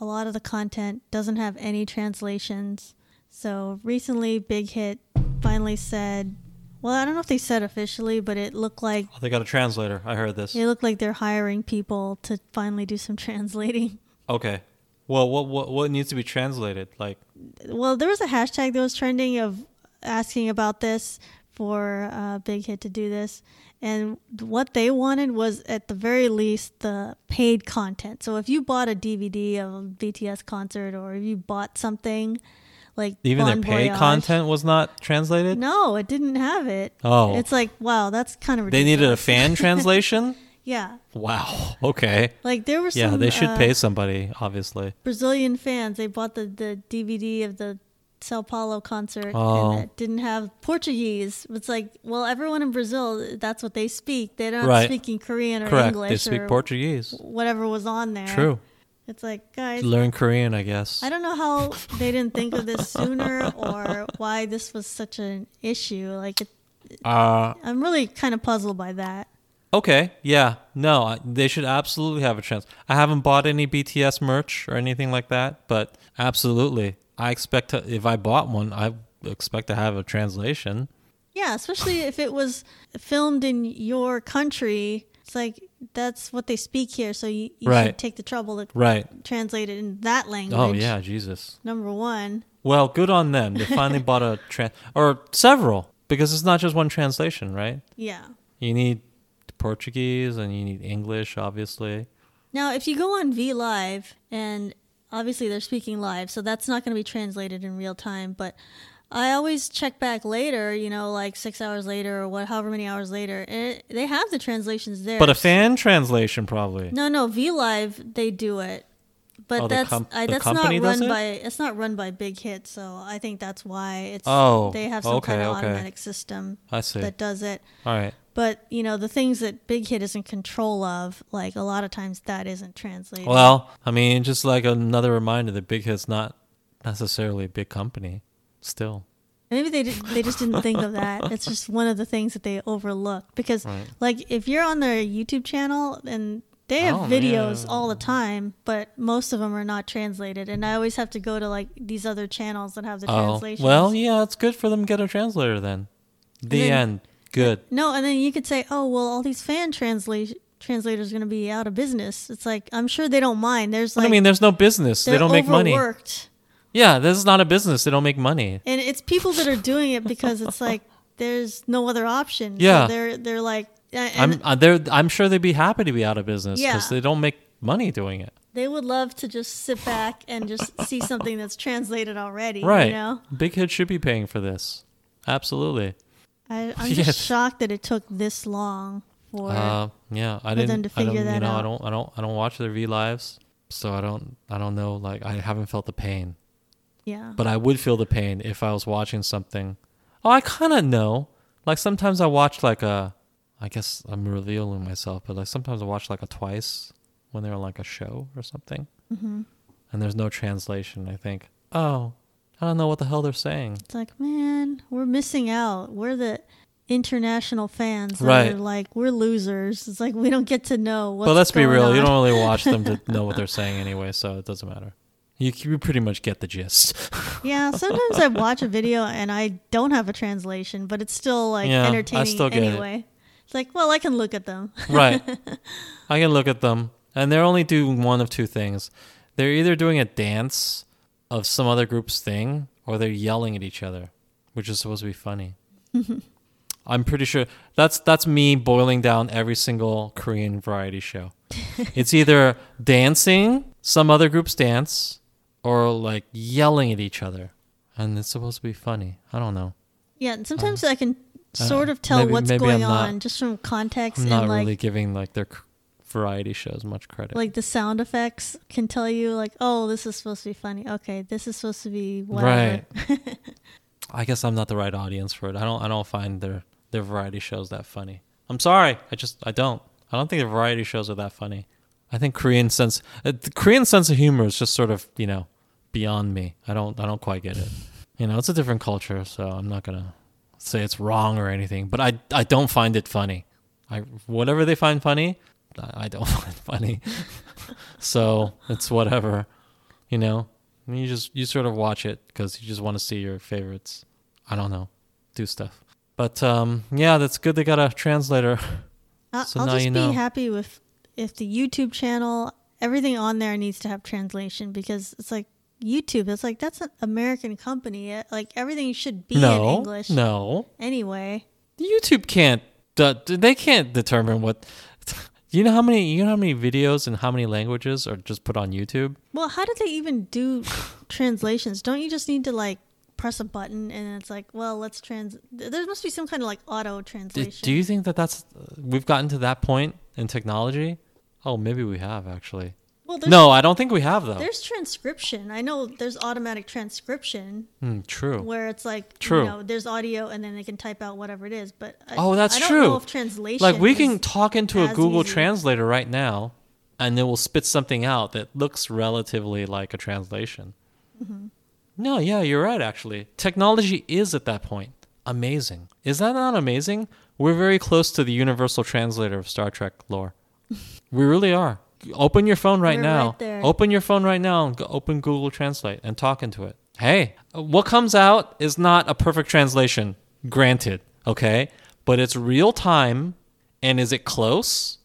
S1: a lot of the content doesn't have any translations. So recently Big Hit finally said, well, I don't know if they said officially, but it looked like
S2: Oh, they got a translator. I heard this.
S1: it looked like they're hiring people to finally do some translating.
S2: Okay. Well, what what what needs to be translated? Like,
S1: well, there was a hashtag that was trending of asking about this for uh, Big Hit to do this, and what they wanted was at the very least the paid content. So if you bought a DVD of a BTS concert, or if you bought something like
S2: even their pay
S1: Voyage-
S2: content was not translated.
S1: no, it didn't have it.
S2: Oh,
S1: It's like wow, that's kind of
S2: they needed a fan translation.
S1: yeah.
S2: Wow. Okay.
S1: Like there were some
S2: Yeah, they should
S1: uh,
S2: pay somebody, obviously.
S1: Brazilian fans. They bought the, the DVD of the Sao Paulo concert
S2: Oh.
S1: and it didn't have Portuguese. It's like, well, everyone in Brazil, that's what they speak. They're not
S2: Right.
S1: speaking Korean or
S2: Correct.
S1: English
S2: They speak
S1: or
S2: Portuguese.
S1: whatever was on there.
S2: True.
S1: It's like, guys,
S2: Learn Korean, I guess.
S1: I don't know how they didn't think of this sooner or why this was such an issue. Like, it,
S2: Uh,
S1: I'm really kind of puzzled by that.
S2: okay. Yeah. No, they should absolutely have a chance. I haven't bought any BTS merch or anything like that, but absolutely. I expect to, if I bought one, I expect to have a translation.
S1: Yeah, especially if it was filmed in your country. It's like that's what they speak here, so you, you
S2: Right.
S1: should take the trouble to
S2: Right.
S1: translate it in that oh, language.
S2: Oh, yeah. Jesus.
S1: Number one.
S2: Well, good on them. They finally bought a trans, or several, because it's not just one translation, right?
S1: Yeah.
S2: You need Portuguese and you need English, obviously.
S1: Now, if you go on V Live, and obviously they're speaking live, so that's not going to be translated in real time, but I always check back later, you know, like six hours later or what, however many hours later, and it, they have the translations there.
S2: But a fan translation, probably.
S1: No, no, V Live they do it, but
S2: Oh,
S1: that's
S2: com-
S1: I, that's not run
S2: it?
S1: by it's not run by Big Hit, so I think that's why it's
S2: Oh,
S1: they have some kind of
S2: okay.
S1: automatic system that does it.
S2: All right.
S1: But you know the things that Big Hit is in control of, like a lot of times that isn't translated.
S2: Well, I mean, just like another reminder that Big Hit's not necessarily a big company. Still.
S1: maybe they did, they just didn't think of that. It's just one of the things that they overlook because
S2: Right.
S1: like if you're on their YouTube channel and they have
S2: Oh,
S1: videos
S2: yeah.
S1: all the time, but most of them are not translated, and I always have to go to like these other channels that have the
S2: Oh,
S1: translations.
S2: well, yeah, it's good for them to get a translator then. The
S1: then-
S2: end. Good.
S1: no, and then you could say, oh well, all these fan translation translators are going to be out of business. It's like I'm sure they don't mind. There's like
S2: I mean, there's no business. They don't make money.
S1: overworked.
S2: Yeah, this is not a business. They don't make money.
S1: and it's people that are doing it because it's like there's no other option. So
S2: Yeah.
S1: they're they're like,
S2: I'm uh, they're, I'm sure they'd be happy to be out of business because
S1: Yeah.
S2: they don't make money doing it.
S1: they would love to just sit back and just see something that's translated already.
S2: Right.
S1: You know,
S2: Big Hit should be paying for this. Absolutely.
S1: I, I'm
S2: Yes.
S1: just shocked that it took this long for.
S2: Uh, yeah, I
S1: for
S2: didn't.
S1: to
S2: I don't,
S1: figure
S2: you
S1: that
S2: know, I don't. I don't. I don't watch their V lives, so I don't. I don't know. Like, I haven't felt the pain,
S1: yeah.
S2: but I would feel the pain if I was watching something. Oh, I kind of know. Like sometimes I watch like a. I guess I'm revealing myself, but like sometimes I watch like a twice when they're on like a show or something,
S1: hmm
S2: and there's no translation. I think, oh, I don't know what the hell they're saying.
S1: It's like, man, we're missing out. We're the international fans. That
S2: Right.
S1: Are like we're losers. It's like we don't get to know what's
S2: but let's be real, you don't really watch them to know what they're saying anyway, so it doesn't matter. You, you pretty much get the gist.
S1: Yeah, sometimes I watch a video and I don't have a translation, but it's still like
S2: Yeah, I
S1: entertaining
S2: still get it.
S1: anyway. It's like, well, I can look at them.
S2: right. I can look at them, and they're only doing one of two things. They're either doing a dance of some other group's thing, or they're yelling at each other, which is supposed to be funny. I'm pretty sure that's that's me boiling down every single Korean variety show. it's either dancing, some other group's dance, or like yelling at each other, and it's supposed to be funny. I don't know.
S1: Yeah, and sometimes I can sort of tell
S2: maybe-
S1: what's
S2: maybe
S1: going
S2: not-
S1: on just from context
S2: I'm
S1: and
S2: not
S1: like
S2: really giving like their variety shows much credit.
S1: like the sound effects can tell you like, oh, this is supposed to be funny. Okay, this is supposed to be whatever.
S2: Right. I guess I'm not the right audience for it. I don't I don't find their their variety shows that funny. I'm sorry. I just I don't. I don't think the variety shows are that funny. I think Korean sense uh, the Korean sense of humor is just sort of, you know, beyond me. I don't I don't quite get it. You know, it's a different culture, so I'm not going to say it's wrong or anything, but I I don't find it funny. I whatever they find funny, I don't find funny. so, it's whatever. You know, you just you sort of watch it because you just want to see your favorites. I don't know, do stuff. But um, yeah, that's good. They got a translator.
S1: I-
S2: So
S1: I'll
S2: now
S1: just
S2: you
S1: be happy with if the YouTube channel, everything on there needs to have translation because it's like YouTube. It's like that's an American company. Like everything should be in English
S2: no,
S1: anyway.
S2: YouTube can't. Uh, they can't determine what. You know how many you know how many videos and how many languages are just put on YouTube?
S1: Well, how do they even do translations? Don't you just need to like press a button and it's like, well, let's trans. There must be some kind of like auto translation.
S2: do you think that that's we've gotten to that point in technology? Oh, maybe we have actually.
S1: Well,
S2: No, I don't think we have though.
S1: there's transcription. I know there's automatic transcription
S2: Hmm, true.
S1: where it's like,
S2: True.
S1: you know, there's audio and then they can type out whatever it is. But I,
S2: Oh, that's
S1: I don't
S2: true.
S1: translation.
S2: Like we can talk into a Google
S1: easy.
S2: Translator right now, and it will spit something out that looks relatively like a translation.
S1: Mm-hmm.
S2: No, yeah, you're right. Actually, technology is at that point amazing. Is that not amazing? We're very close to the universal translator of Star Trek lore. we really are. Open your phone right
S1: We're
S2: now.
S1: right.
S2: Open your phone right now and go open Google Translate and talk into it. Hey, what comes out is not a perfect translation, granted, okay? But it's real time and is it close?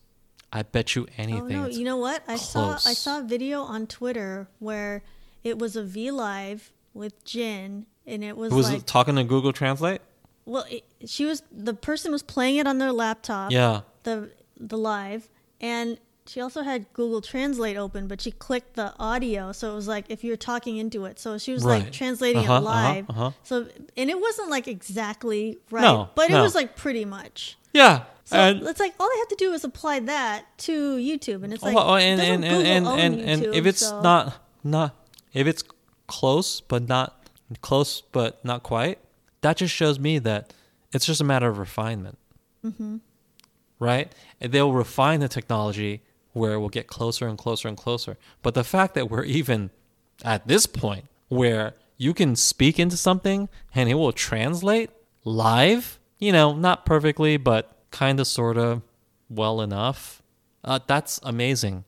S2: I bet you anything.
S1: Oh
S2: no!
S1: You know what? I saw I saw a video on Twitter where it was a V Live with Jin, and it was,
S2: was
S1: like,
S2: it talking to Google Translate?
S1: well, it, she was the person was playing it on their laptop.
S2: Yeah.
S1: the the live and she also had Google Translate open, but she clicked the audio, so it was like if you're talking into it. So she was
S2: Right.
S1: like translating
S2: Uh-huh,
S1: it
S2: uh-huh,
S1: live.
S2: uh-huh.
S1: So and it wasn't like exactly right,
S2: No,
S1: but it was like pretty much.
S2: Yeah.
S1: So
S2: and
S1: it's like all they have to do is apply that to YouTube, and it's like
S2: well, and, and, and, and,
S1: Google
S2: and,
S1: own
S2: and
S1: YouTube,
S2: if it's
S1: so-
S2: not not if it's close but not close but not quite, that just shows me that it's just a matter of refinement.
S1: Mm-hmm.
S2: Right? And they'll refine the technology where we'll get closer and closer and closer. But the fact that we're even at this point where you can speak into something and it will translate live, you know, not perfectly, but kind of, sort of, well enough. Uh, that's amazing.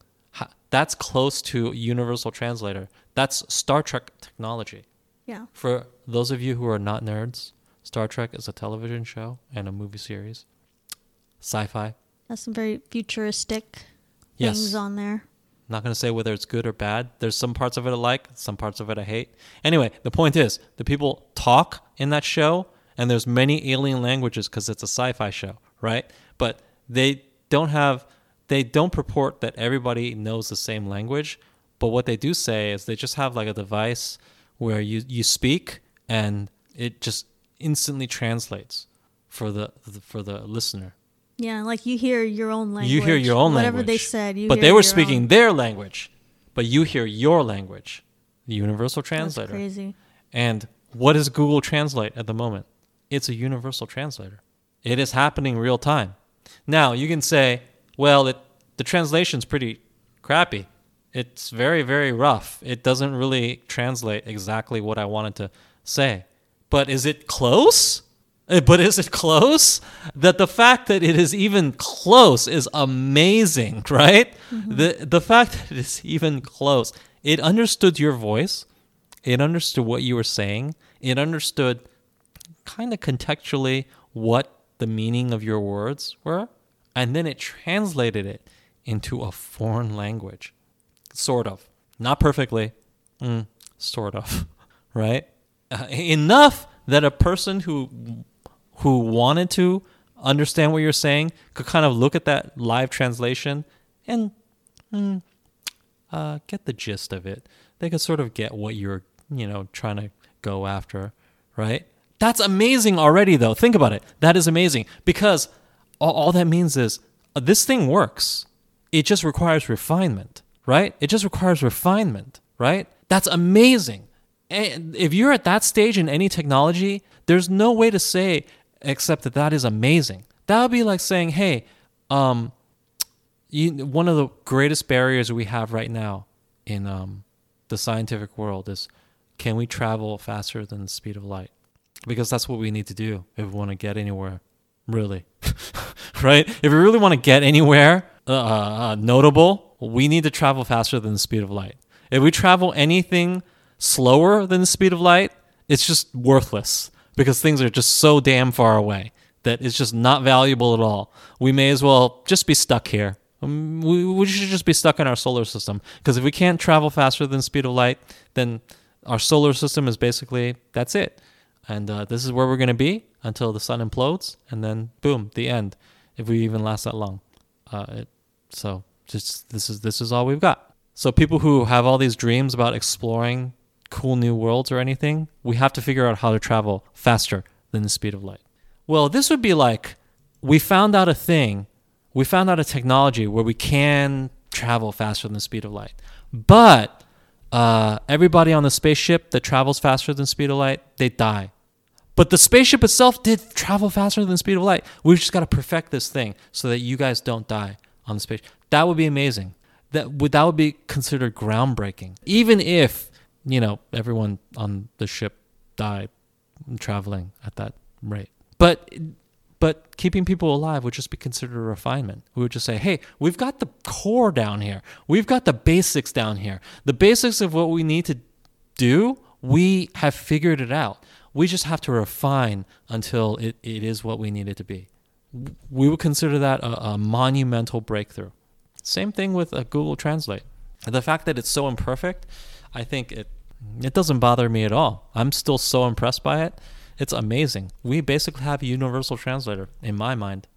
S2: That's close to Universal Translator. That's Star Trek technology.
S1: yeah,
S2: For those of you who are not nerds, Star Trek is a television show and a movie series. Sci-fi.
S1: That's some very futuristic
S2: Yes.
S1: things on there.
S2: Not going to say whether it's good or bad. There's some parts of it I like, some parts of it I hate. Anyway, the point is, the people talk in that show, and there's many alien languages because it's a sci-fi show, right? But they don't have, they don't purport that everybody knows the same language. But what they do say is they just have like a device where you you speak and it just instantly translates for the for the listener.
S1: Yeah, like you hear your own language.
S2: You hear your own
S1: whatever
S2: language.
S1: Whatever they said. You
S2: but they were speaking
S1: own.
S2: their language, but you hear your language, the universal translator.
S1: That's crazy.
S2: And what is Google Translate at the moment? It's a universal translator. It is happening real time. Now you can say, well, it, the translation's pretty crappy. It's very, very rough. It doesn't really translate exactly what I wanted to say. But is it close? Uh, But is it close? That the fact that it is even close is amazing, right? The the fact that it is even close. It understood your voice. It understood what you were saying. It understood kind of contextually what the meaning of your words were. And then it translated it into a foreign language. Sort of. Not perfectly. Mm, sort of. Right? Uh, enough that a person who who wanted to understand what you're saying could kind of look at that live translation and mm, uh, get the gist of it. they could sort of get what you're, you know, trying to go after, right? That's amazing already, though. Think about it. That is amazing because all, all that means is uh, this thing works. It just requires refinement, right? It just requires refinement, right? That's amazing. And if you're at that stage in any technology, there's no way to say except that that is amazing. That would be like saying, hey, um, you, one of the greatest barriers we have right now in um, the scientific world is can we travel faster than the speed of light? Because that's what we need to do if we want to get anywhere, really. right? If we really want to get anywhere uh, uh, notable, we need to travel faster than the speed of light. If we travel anything slower than the speed of light, it's just worthless because things are just so damn far away that it's just not valuable at all. We may as well just be stuck here. Um, we, we should just be stuck in our solar system because if we can't travel faster than the speed of light, then our solar system is basically that's it. And uh, this is where we're going to be until the sun implodes, and then boom, the end. If we even last that long. Uh, it, so just this is this is all we've got. So people who have all these dreams about exploring cool new worlds or anything, we have to figure out how to travel faster than the speed of light. Well, this would be like we found out a thing, we found out a technology where we can travel faster than the speed of light. But uh, everybody on the spaceship that travels faster than the speed of light, they die. But the spaceship itself did travel faster than the speed of light. We've just got to perfect this thing so that you guys don't die on the space. That would be amazing. That would that would be considered groundbreaking. Even if you know everyone on the ship died traveling at that rate. But but keeping people alive would just be considered a refinement. We would just say, hey, we've got the core down here. We've got the basics down here. The basics of what we need to do, we have figured it out. We just have to refine until it, it is what we need it to be. We would consider that a, a monumental breakthrough. Same thing with uh, Google Translate. The fact that it's so imperfect, I think it it doesn't bother me at all. I'm still so impressed by it. It's amazing. We basically have a universal translator in my mind.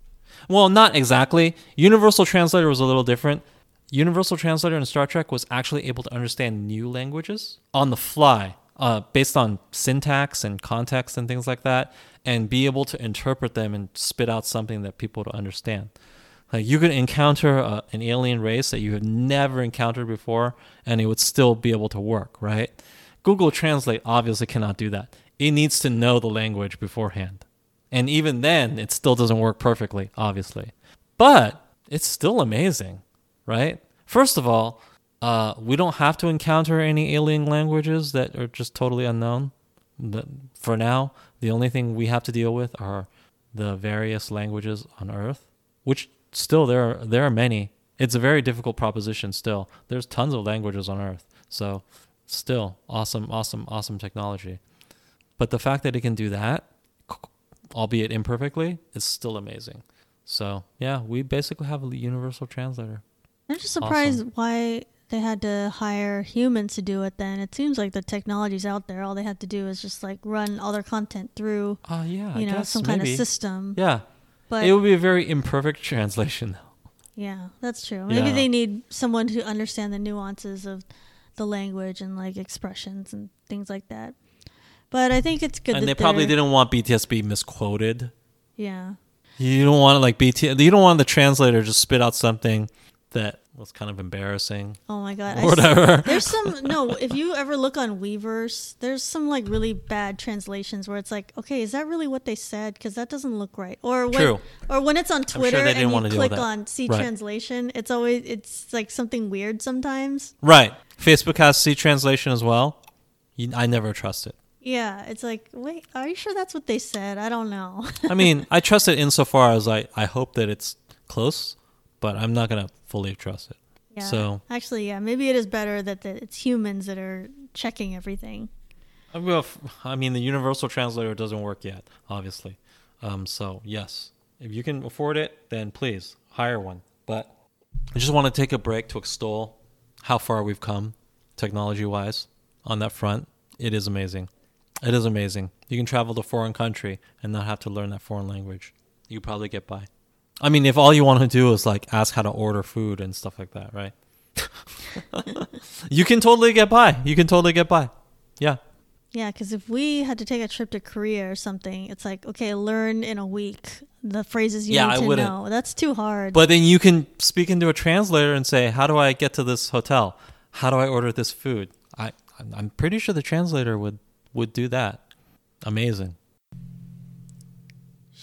S2: Well, not exactly. Universal translator was a little different. Universal translator in Star Trek was actually able to understand new languages on the fly, uh, based on syntax and context and things like that, and be able to interpret them and spit out something that people would understand. Like you could encounter uh, an alien race that you have never encountered before, and it would still be able to work, right? Google Translate obviously cannot do that. It needs to know the language beforehand. And even then, it still doesn't work perfectly, obviously. But it's still amazing, right? First of all, uh, we don't have to encounter any alien languages that are just totally unknown. For now, the only thing we have to deal with are the various languages on Earth, which still there are, there are many. It's a very difficult proposition still. There's tons of languages on earth. So still awesome awesome awesome technology. But the fact that it can do that albeit imperfectly is still amazing. So, yeah, we basically have a universal translator.
S1: I'm just surprised awesome. why they had to hire humans to do it then. It seems like the technology's out there. All they have to do is just like run all their content through
S2: uh, yeah,
S1: you know, some maybe. kind of system.
S2: Yeah. But it would be a very imperfect translation, though.
S1: Yeah, that's true. Maybe yeah. they need someone to understand the nuances of the language and like expressions and things like that. But I think it's good.
S2: And they probably didn't want BTS to be misquoted.
S1: Yeah.
S2: You don't want like BTS. You don't want the translator to spit out something that was kind of embarrassing.
S1: Oh my god!
S2: Or whatever.
S1: there's some no. If you ever look on Weverse, there's some like really bad translations where it's like, okay, is that really what they said? Because that doesn't look right. Or when,
S2: True.
S1: Or when it's on Twitter sure and you click on see right. translation, it's always it's like something weird sometimes.
S2: Right. Facebook has see translation as well. I never trust it.
S1: Yeah, it's like, wait, are you sure that's what they said? I don't know.
S2: I mean, I trust it insofar as I, I hope that it's close, but I'm not gonna fully trust it.
S1: Yeah.
S2: So
S1: actually, yeah, maybe it is better that the, it's humans that are checking everything.
S2: Uh, well, I mean, the universal translator doesn't work yet, obviously. Um, so yes, if you can afford it, then please hire one. But I just want to take a break to extol how far we've come, technology-wise, on that front. It is amazing. It is amazing. You can travel to a foreign country and not have to learn that foreign language. You probably get by. I mean, if all you want to do is like ask how to order food and stuff like that, right? you can totally get by. You can totally get by. Yeah.
S1: Yeah, because if we had to take a trip to Korea or something, it's like okay, learn in a week the phrases you
S2: Yeah,
S1: need
S2: I
S1: to
S2: wouldn't.
S1: know. That's too hard.
S2: But then you can speak into a translator and say, "How do I get to this hotel? How do I order this food?" I I'm- I'm pretty sure the translator would would do that. Amazing.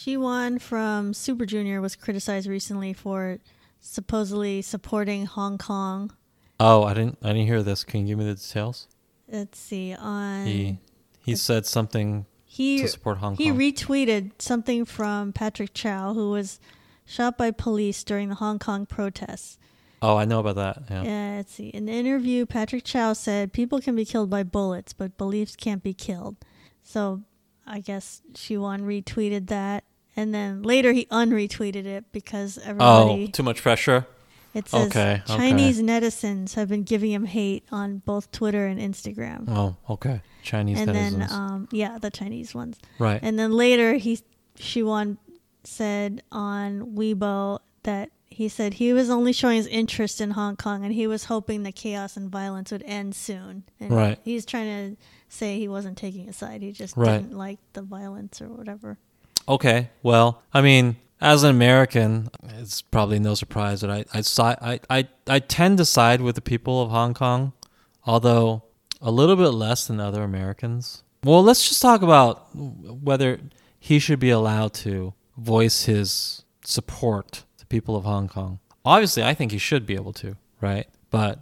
S1: Siwon from Super Junior was criticized recently for supposedly supporting Hong Kong.
S2: Oh, I didn't I didn't hear this. Can you give me the details?
S1: Let's see on
S2: He he said something
S1: he
S2: to support Hong
S1: he
S2: Kong.
S1: He retweeted something from Patrick Chow, who was shot by police during the Hong Kong protests.
S2: oh, I know about that. Yeah.
S1: Yeah, let's see. In the interview, Patrick Chow said people can be killed by bullets, but beliefs can't be killed. So I guess Siwon retweeted that. And then later he unretweeted it because everybody.
S2: Oh, too much pressure.
S1: it says
S2: okay, okay.
S1: Chinese netizens have been giving him hate on both Twitter and Instagram.
S2: Oh, okay. Chinese
S1: and
S2: netizens.
S1: then um yeah, the Chinese ones.
S2: right.
S1: And then later he Siwon said on Weibo that he said he was only showing his interest in Hong Kong and he was hoping the chaos and violence would end soon. And
S2: Right.
S1: he's trying to say he wasn't taking a side. He just
S2: Right.
S1: didn't like the violence or whatever.
S2: Okay. Well, I mean, as an American, it's probably no surprise that I I, I I I tend to side with the people of Hong Kong, although a little bit less than other Americans. Well, let's just talk about whether he should be allowed to voice his support to people of Hong Kong. Obviously, I think he should be able to, right? But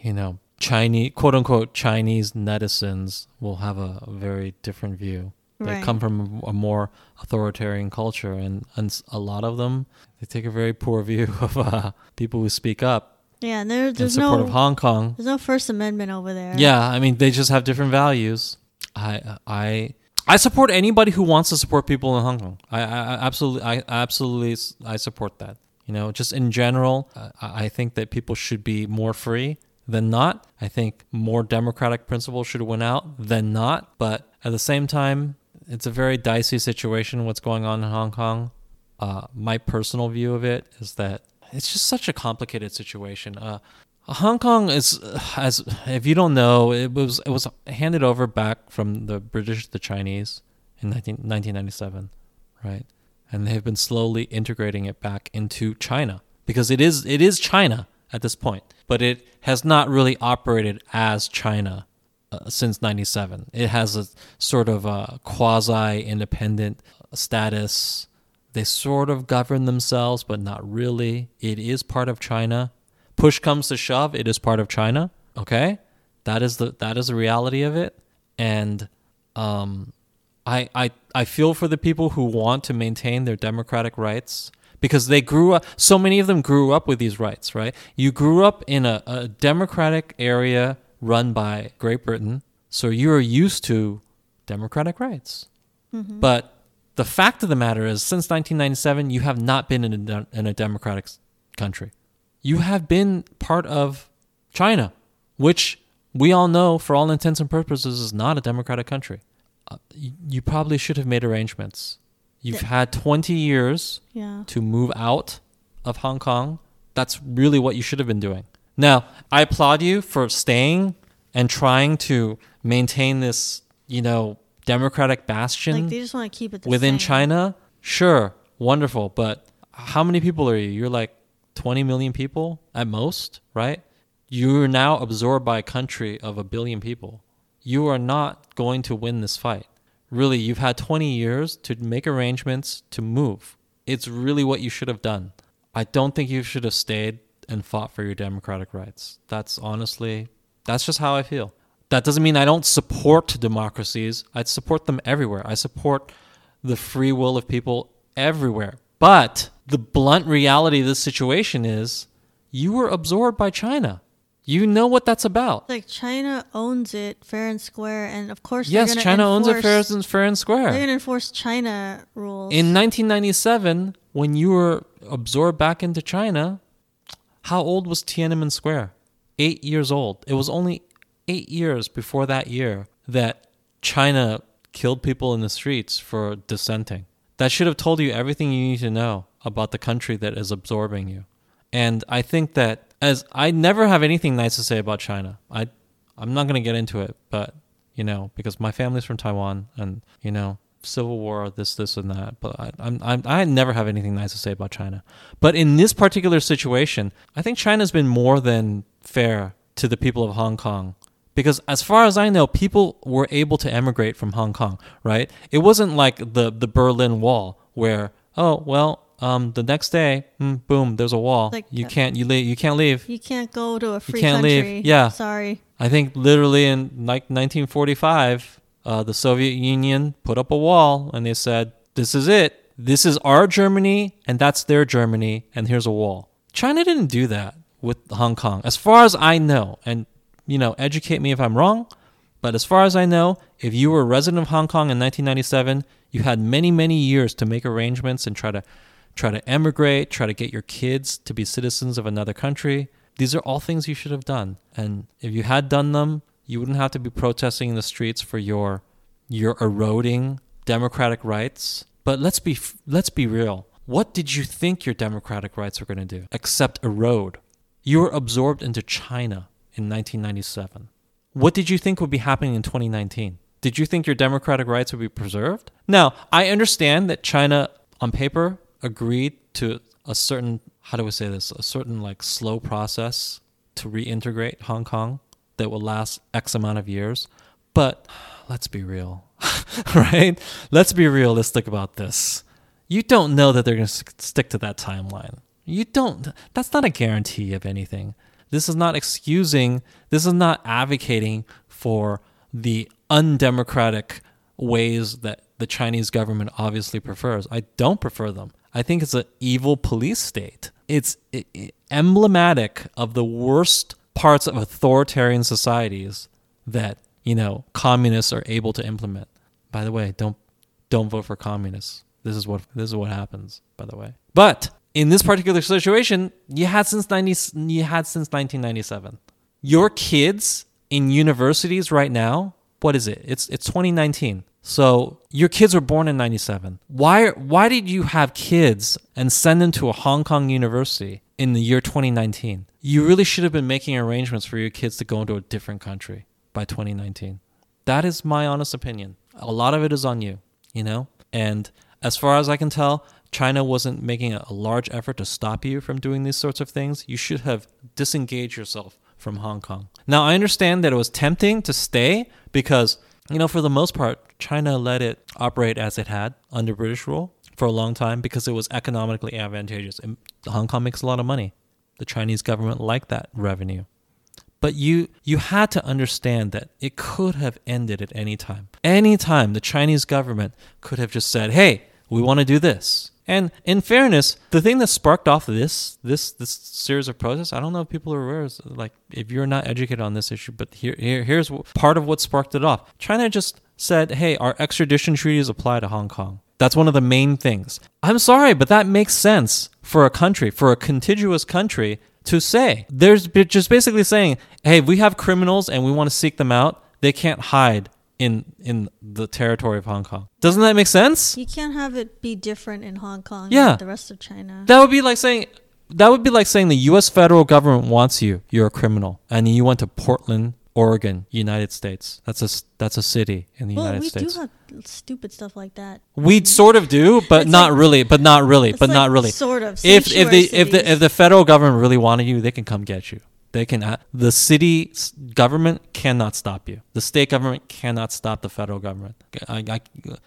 S2: you know, Chinese quote unquote Chinese netizens will have a, a very different view. They
S1: Right.
S2: come from a more authoritarian culture, and, and a lot of them they take a very poor view of uh, people who speak up
S1: Yeah, and there,
S2: in
S1: there's
S2: support
S1: no
S2: of Hong Kong.
S1: there's no First Amendment over there.
S2: Yeah, I mean they just have different values. I I I support anybody who wants to support people in Hong Kong. I, I, absolutely I absolutely I support that. You know, just in general, I I think that people should be more free than not. I think more democratic principles should win out than not. But at the same time, it's a very dicey situation what's going on in Hong Kong. Uh, my personal view of it is that it's just such a complicated situation. Uh, Hong Kong is, as if you don't know, it was it was handed over back from the British to the Chinese in 19, 1997, right? And they have been slowly integrating it back into China because it is it is China at this point, but it has not really operated as China since 97. It has a sort of a quasi independent status. They sort of govern themselves, but not really. It is part of China. Push comes to shove, it is part of China. Okay, that is the that is the reality of it. And um, I I I feel for the people who want to maintain their democratic rights because they grew up. So many of them grew up with these rights, right? You grew up in a, a democratic area run by Great Britain, so you are used to democratic rights. But the fact of the matter is, since 1997, you have not been in a, in a democratic country. You have been part of China, which we all know, for all intents and purposes, is not a democratic country. Uh, you, you probably should have made arrangements. You've
S1: Yeah.
S2: had 20 years
S1: Yeah.
S2: to move out of Hong Kong. That's really what you should have been doing. Now, I applaud you for staying and trying to maintain this, you know, democratic bastion
S1: Like they just want to keep it
S2: within
S1: same.
S2: China. Sure, wonderful, but how many people are you? You're like 20 million people at most, right? You're now absorbed by a country of a billion people. You are not going to win this fight. Really, you've had 20 years to make arrangements to move. It's really what you should have done. I don't think you should have stayed and fought for your democratic rights. That's honestly, that's just how I feel. That doesn't mean I don't support democracies. I support them everywhere. I support the free will of people everywhere. But the blunt reality of this situation is you were absorbed by China. You know what that's about.
S1: Like China owns it fair and square, and of course,
S2: Yes, China owns it fair and, fair and square.
S1: They're gonna enforce China rules.
S2: In 1997, when you were absorbed back into China, how old was Tiananmen Square? Eight years old. It was only eight years before that year that China killed people in the streets for dissenting. That should have told you everything you need to know about the country that is absorbing you. And I think that as I never have anything nice to say about China. I I'm not going to get into it, but you know, because my family's from Taiwan and you know, civil war, this, this, and that. But I, I'm, I'm, I never have anything nice to say about China. But in this particular situation, I think China's been more than fair to the people of Hong Kong. Because as far as I know, people were able to emigrate from Hong Kong, right? It wasn't like the, the Berlin Wall where, oh, well, um, the next day, mm, boom, there's a wall.
S1: Like
S2: you can't you leave, you can't leave.
S1: You can't go to a free you
S2: can't
S1: country.
S2: leave. Yeah.
S1: Sorry.
S2: I think literally in like 1945, uh, the Soviet Union put up a wall and they said, "This is it. This is our Germany, and that's their Germany, and here's a wall." China didn't do that with Hong Kong, as far as I know. And you know, educate me if I'm wrong. But as far as I know, if you were a resident of Hong Kong in 1997, you had many, many years to make arrangements and try to try to emigrate, try to get your kids to be citizens of another country. These are all things you should have done. And if you had done them, you wouldn't have to be protesting in the streets for your your eroding democratic rights. But let's be let's be real. What did you think your democratic rights were going to do except erode? You were absorbed into China in 1997. What did you think would be happening in 2019? Did you think your democratic rights would be preserved? Now, I understand that China on paper agreed to a certain how do we say this? A certain like slow process to reintegrate Hong Kong that will last X amount of years. But let's be real, right? Let's be realistic about this. You don't know that they're going to stick to that timeline. You don't, that's not a guarantee of anything. This is not excusing, this is not advocating for the undemocratic ways that the Chinese government obviously prefers. I don't prefer them. I think it's an evil police state. It's emblematic of the worst parts of authoritarian societies that, you know, communists are able to implement. By the way, don't don't vote for communists. This is what this is what happens, by the way. But in this particular situation, you had since 90 you had since 1997. Your kids in universities right now, what is it? It's it's 2019. So your kids were born in 97. Why why did you have kids and send them to a Hong Kong university in the year 2019? You really should have been making arrangements for your kids to go into a different country by 2019. That is my honest opinion. A lot of it is on you, you know? And as far as I can tell, China wasn't making a, large effort to stop you from doing these sorts of things. You should have disengaged yourself from Hong Kong. Now, I understand that it was tempting to stay because, you know, for the most part, China let it operate as it had under British rule for a long time because it was economically advantageous. And Hong Kong makes a lot of money. The Chinese government liked that revenue. But you you had to understand that it could have ended at any time. Any time the Chinese government could have just said, "Hey, we want to do this." And in fairness, the thing that sparked off this this this series of protests, I don't know if people are aware. Like if you're not educated on this issue, but here, here here's part of what sparked it off. China just said, "Hey, our extradition treaties apply to Hong Kong." That's one of the main things. I'm sorry, but that makes sense for a country, for a contiguous country to say. There's b- just basically saying, "Hey, we have criminals and we want to seek them out. They can't hide in in the territory of Hong Kong." Doesn't that make sense?
S1: You can't have it be different in Hong Kong
S2: Yeah.
S1: than the rest of China.
S2: That would be like saying that would be like saying the US federal government wants you, you're a criminal, and you went to Portland, Oregon, United States. That's a that's a city in the
S1: well,
S2: United
S1: we
S2: States.
S1: do have stupid stuff like that.
S2: we sort of do, but not
S1: like-
S2: really, but not really, but
S1: like
S2: not really.
S1: Sort of.
S2: If if the
S1: sanctuary
S2: if the if the federal government really wanted you, they can come get you. They can. uh, The city government cannot stop you. The state government cannot stop the federal government. I, I,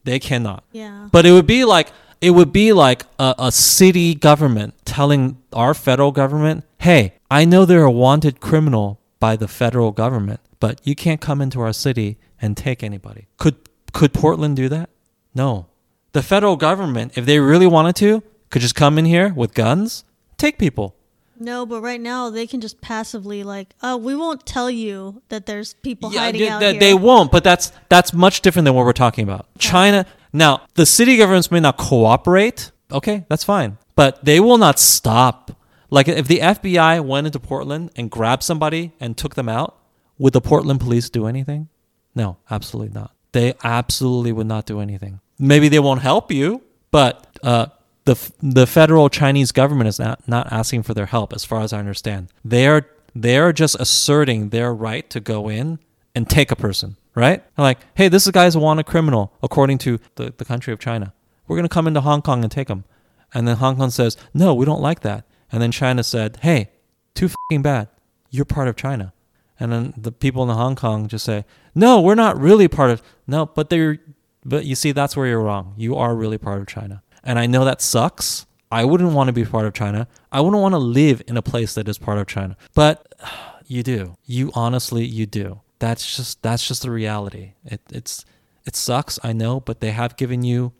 S2: they cannot.
S1: yeah.
S2: But it would be like it would be like a, a city government telling our federal government, "Hey, I know they're a wanted criminal by the federal government, but you can't come into our city and take anybody." Could could Portland do that? No. The federal government, if they really wanted to, could just come in here with guns, take people.
S1: No, but right now they can just passively like, oh, we won't tell you that there's people hiding
S2: they,
S1: out
S2: they-
S1: here.
S2: they won't, but that's that's much different than what we're talking about. China now, the city governments may not cooperate. Okay, that's fine, but they will not stop. Like if the FBI went into Portland and grabbed somebody and took them out, would the Portland police do anything? No, absolutely not. They absolutely would not do anything. Maybe they won't help you, but uh, the the federal Chinese government is not not asking for their help, as far as I understand. They are they are just asserting their right to go in and take a person, right? Like, hey, this guy's a wanted criminal according to the, the country of China. We're gonna come into Hong Kong and take him, and then Hong Kong says, no, we don't like that, and then China said, hey, too fucking bad, you're part of China. And then the people in Hong Kong just say, "No, we're not really part of." No, but they're. But you see, that's where you're wrong. You are really part of China, and I know that sucks. I wouldn't want to be part of China. I wouldn't want to live in a place that is part of China. But you do. You honestly, you do. That's just that's just the reality. It, it's it sucks. I know, but they have given you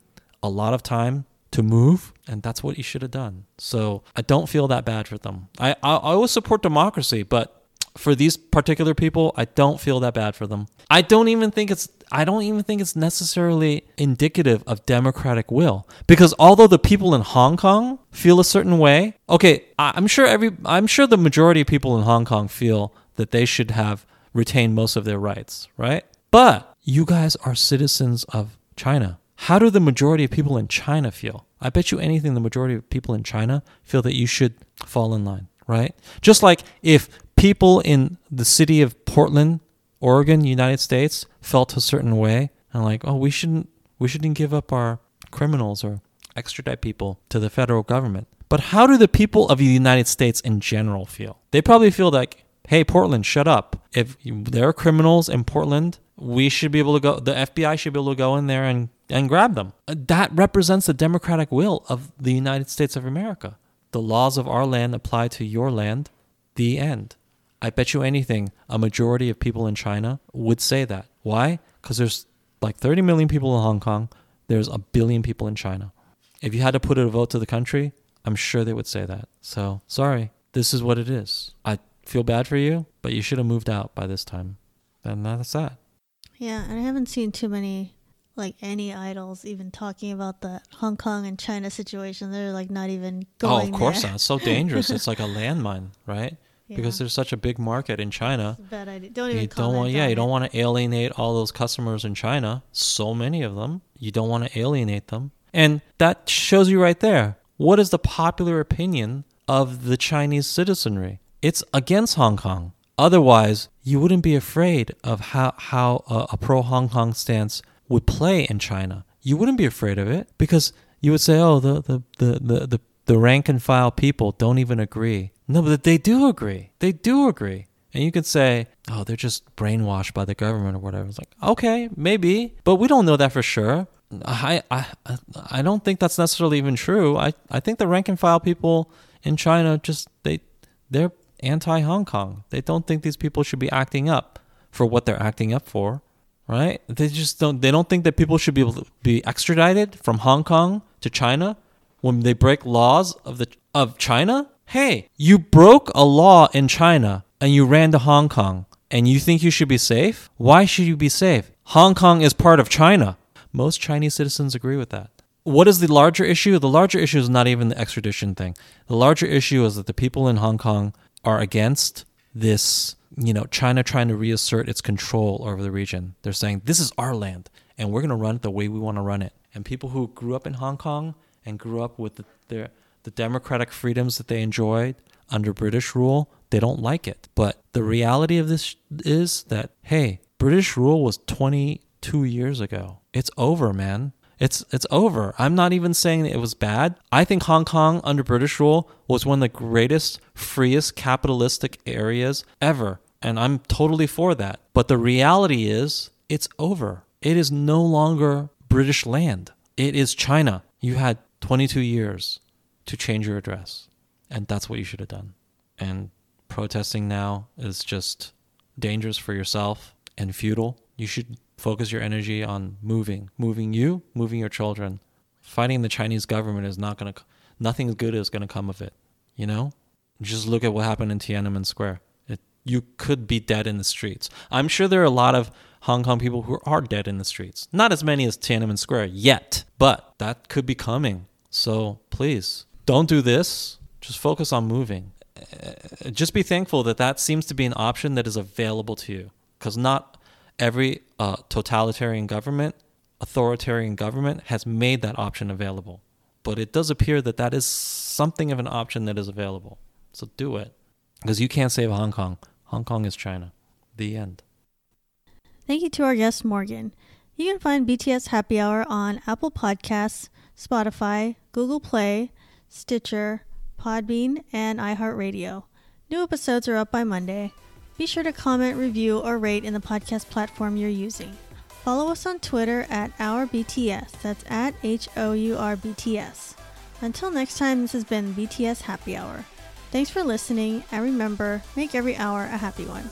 S2: a lot of time to move and that's what you should have done so i don't feel that bad for them i i, I always support democracy but for these particular people, I don't feel that bad for them. I don't even think it's I don't even think it's necessarily indicative of democratic will because although the people in Hong Kong feel a certain way, okay, I'm sure every I'm sure the majority of people in Hong Kong feel that they should have retained most of their rights, right? But you guys are citizens of China. How do the majority of people in China feel? I bet you anything the majority of people in China feel that you should fall in line, right? Just like if people in the city of Portland, Oregon, United States felt a certain way and like, oh, we shouldn't we shouldn't give up our criminals or extradite people to the federal government. But how do the people of the United States in general feel? They probably feel like, hey, Portland, shut up. If there are criminals in Portland, we should be able to go, the FBI should be able to go in there and, and grab them. Uh, that represents the democratic will of the United States of America. The laws of our land apply to your land. The end. I bet you anything, a majority of people in China would say that. Why? Because there's like 30 million people in Hong Kong, there's a billion people in China. If you had to put a vote to the country, I'm sure they would say that. So, sorry, this is what it is. I feel bad for you, but you should have moved out by this time. And that's that.
S1: Yeah, and I haven't seen too many like any idols even talking about the Hong Kong and China situation. They're like not even going.
S2: Oh, of course
S1: there.
S2: not. It's so dangerous. it's like a landmine, right?
S1: Yeah.
S2: Because there's such a big market in China.
S1: Bad idea. Don't even
S2: You don't want, yeah, you don't want to alienate all those customers in China. So many of them. You don't want to alienate them. And that shows you right there. What is the popular opinion of the Chinese citizenry? It's against Hong Kong. Otherwise, you wouldn't be afraid of how, how a, a pro Hong Kong stance would play in China. You wouldn't be afraid of it because you would say, oh, the, the, the, the, the, the rank and file people don't even agree. No, but they do agree. They do agree. And you could say, oh, they're just brainwashed by the government or whatever. It's like, okay, maybe, but we don't know that for sure. I, I, I don't think that's necessarily even true. I, I think the rank and file people in China just, they, they're anti Hong Kong. They don't think these people should be acting up for what they're acting up for, right? They just don't, they don't think that people should be able to be extradited from Hong Kong to China when they break laws of the, of China. Hey, you broke a law in China and you ran to Hong Kong and you think you should be safe? Why should you be safe? Hong Kong is part of China. Most Chinese citizens agree with that. What is the larger issue? The larger issue is not even the extradition thing. The larger issue is that the people in Hong Kong are against this, you know, China trying to reassert its control over the region. They're saying, this is our land and we're going to run it the way we want to run it. And people who grew up in Hong Kong and grew up with the, their, the democratic freedoms that they enjoyed under British rule, they don't like it. But the reality of this is that, hey, British rule was 22 years ago. It's over, man. It's it's over. I'm not even saying it was bad. I think Hong Kong under British rule was one of the greatest, freest capitalistic areas ever, and I'm totally for that. But the reality is, it's over. It is no longer British land. It is China. You had 22 years to change your address, and that's what you should have done. And protesting now is just dangerous for yourself and futile. You should focus your energy on moving, moving you, moving your children. Fighting the Chinese government is not going to, nothing good is going to come of it. You know? Just look at what happened in Tiananmen Square. It, you could be dead in the streets. I'm sure there are a lot of Hong Kong people who are dead in the streets. Not as many as Tiananmen Square yet, but that could be coming. So please don't do this. Just focus on moving. Uh, Just be thankful that that seems to be an option that is available to you because not every uh, totalitarian government, authoritarian government has made that option available. but it does appear that that is something of an option that is available. So do it. Because you can't save Hong Kong. Hong Kong is China. The end.
S1: Thank you to our guest, Morgan. You can find BTS Happy Hour on Apple Podcasts, Spotify, Google Play, Stitcher, Podbean, and iHeartRadio. New episodes are up by Monday. Be sure to comment, review, or rate in the podcast platform you're using. Follow us on Twitter at HourBTS. That's at H O U R B T S. Until next time, this has been BTS Happy Hour. Thanks for listening, and remember, make every hour a happy one.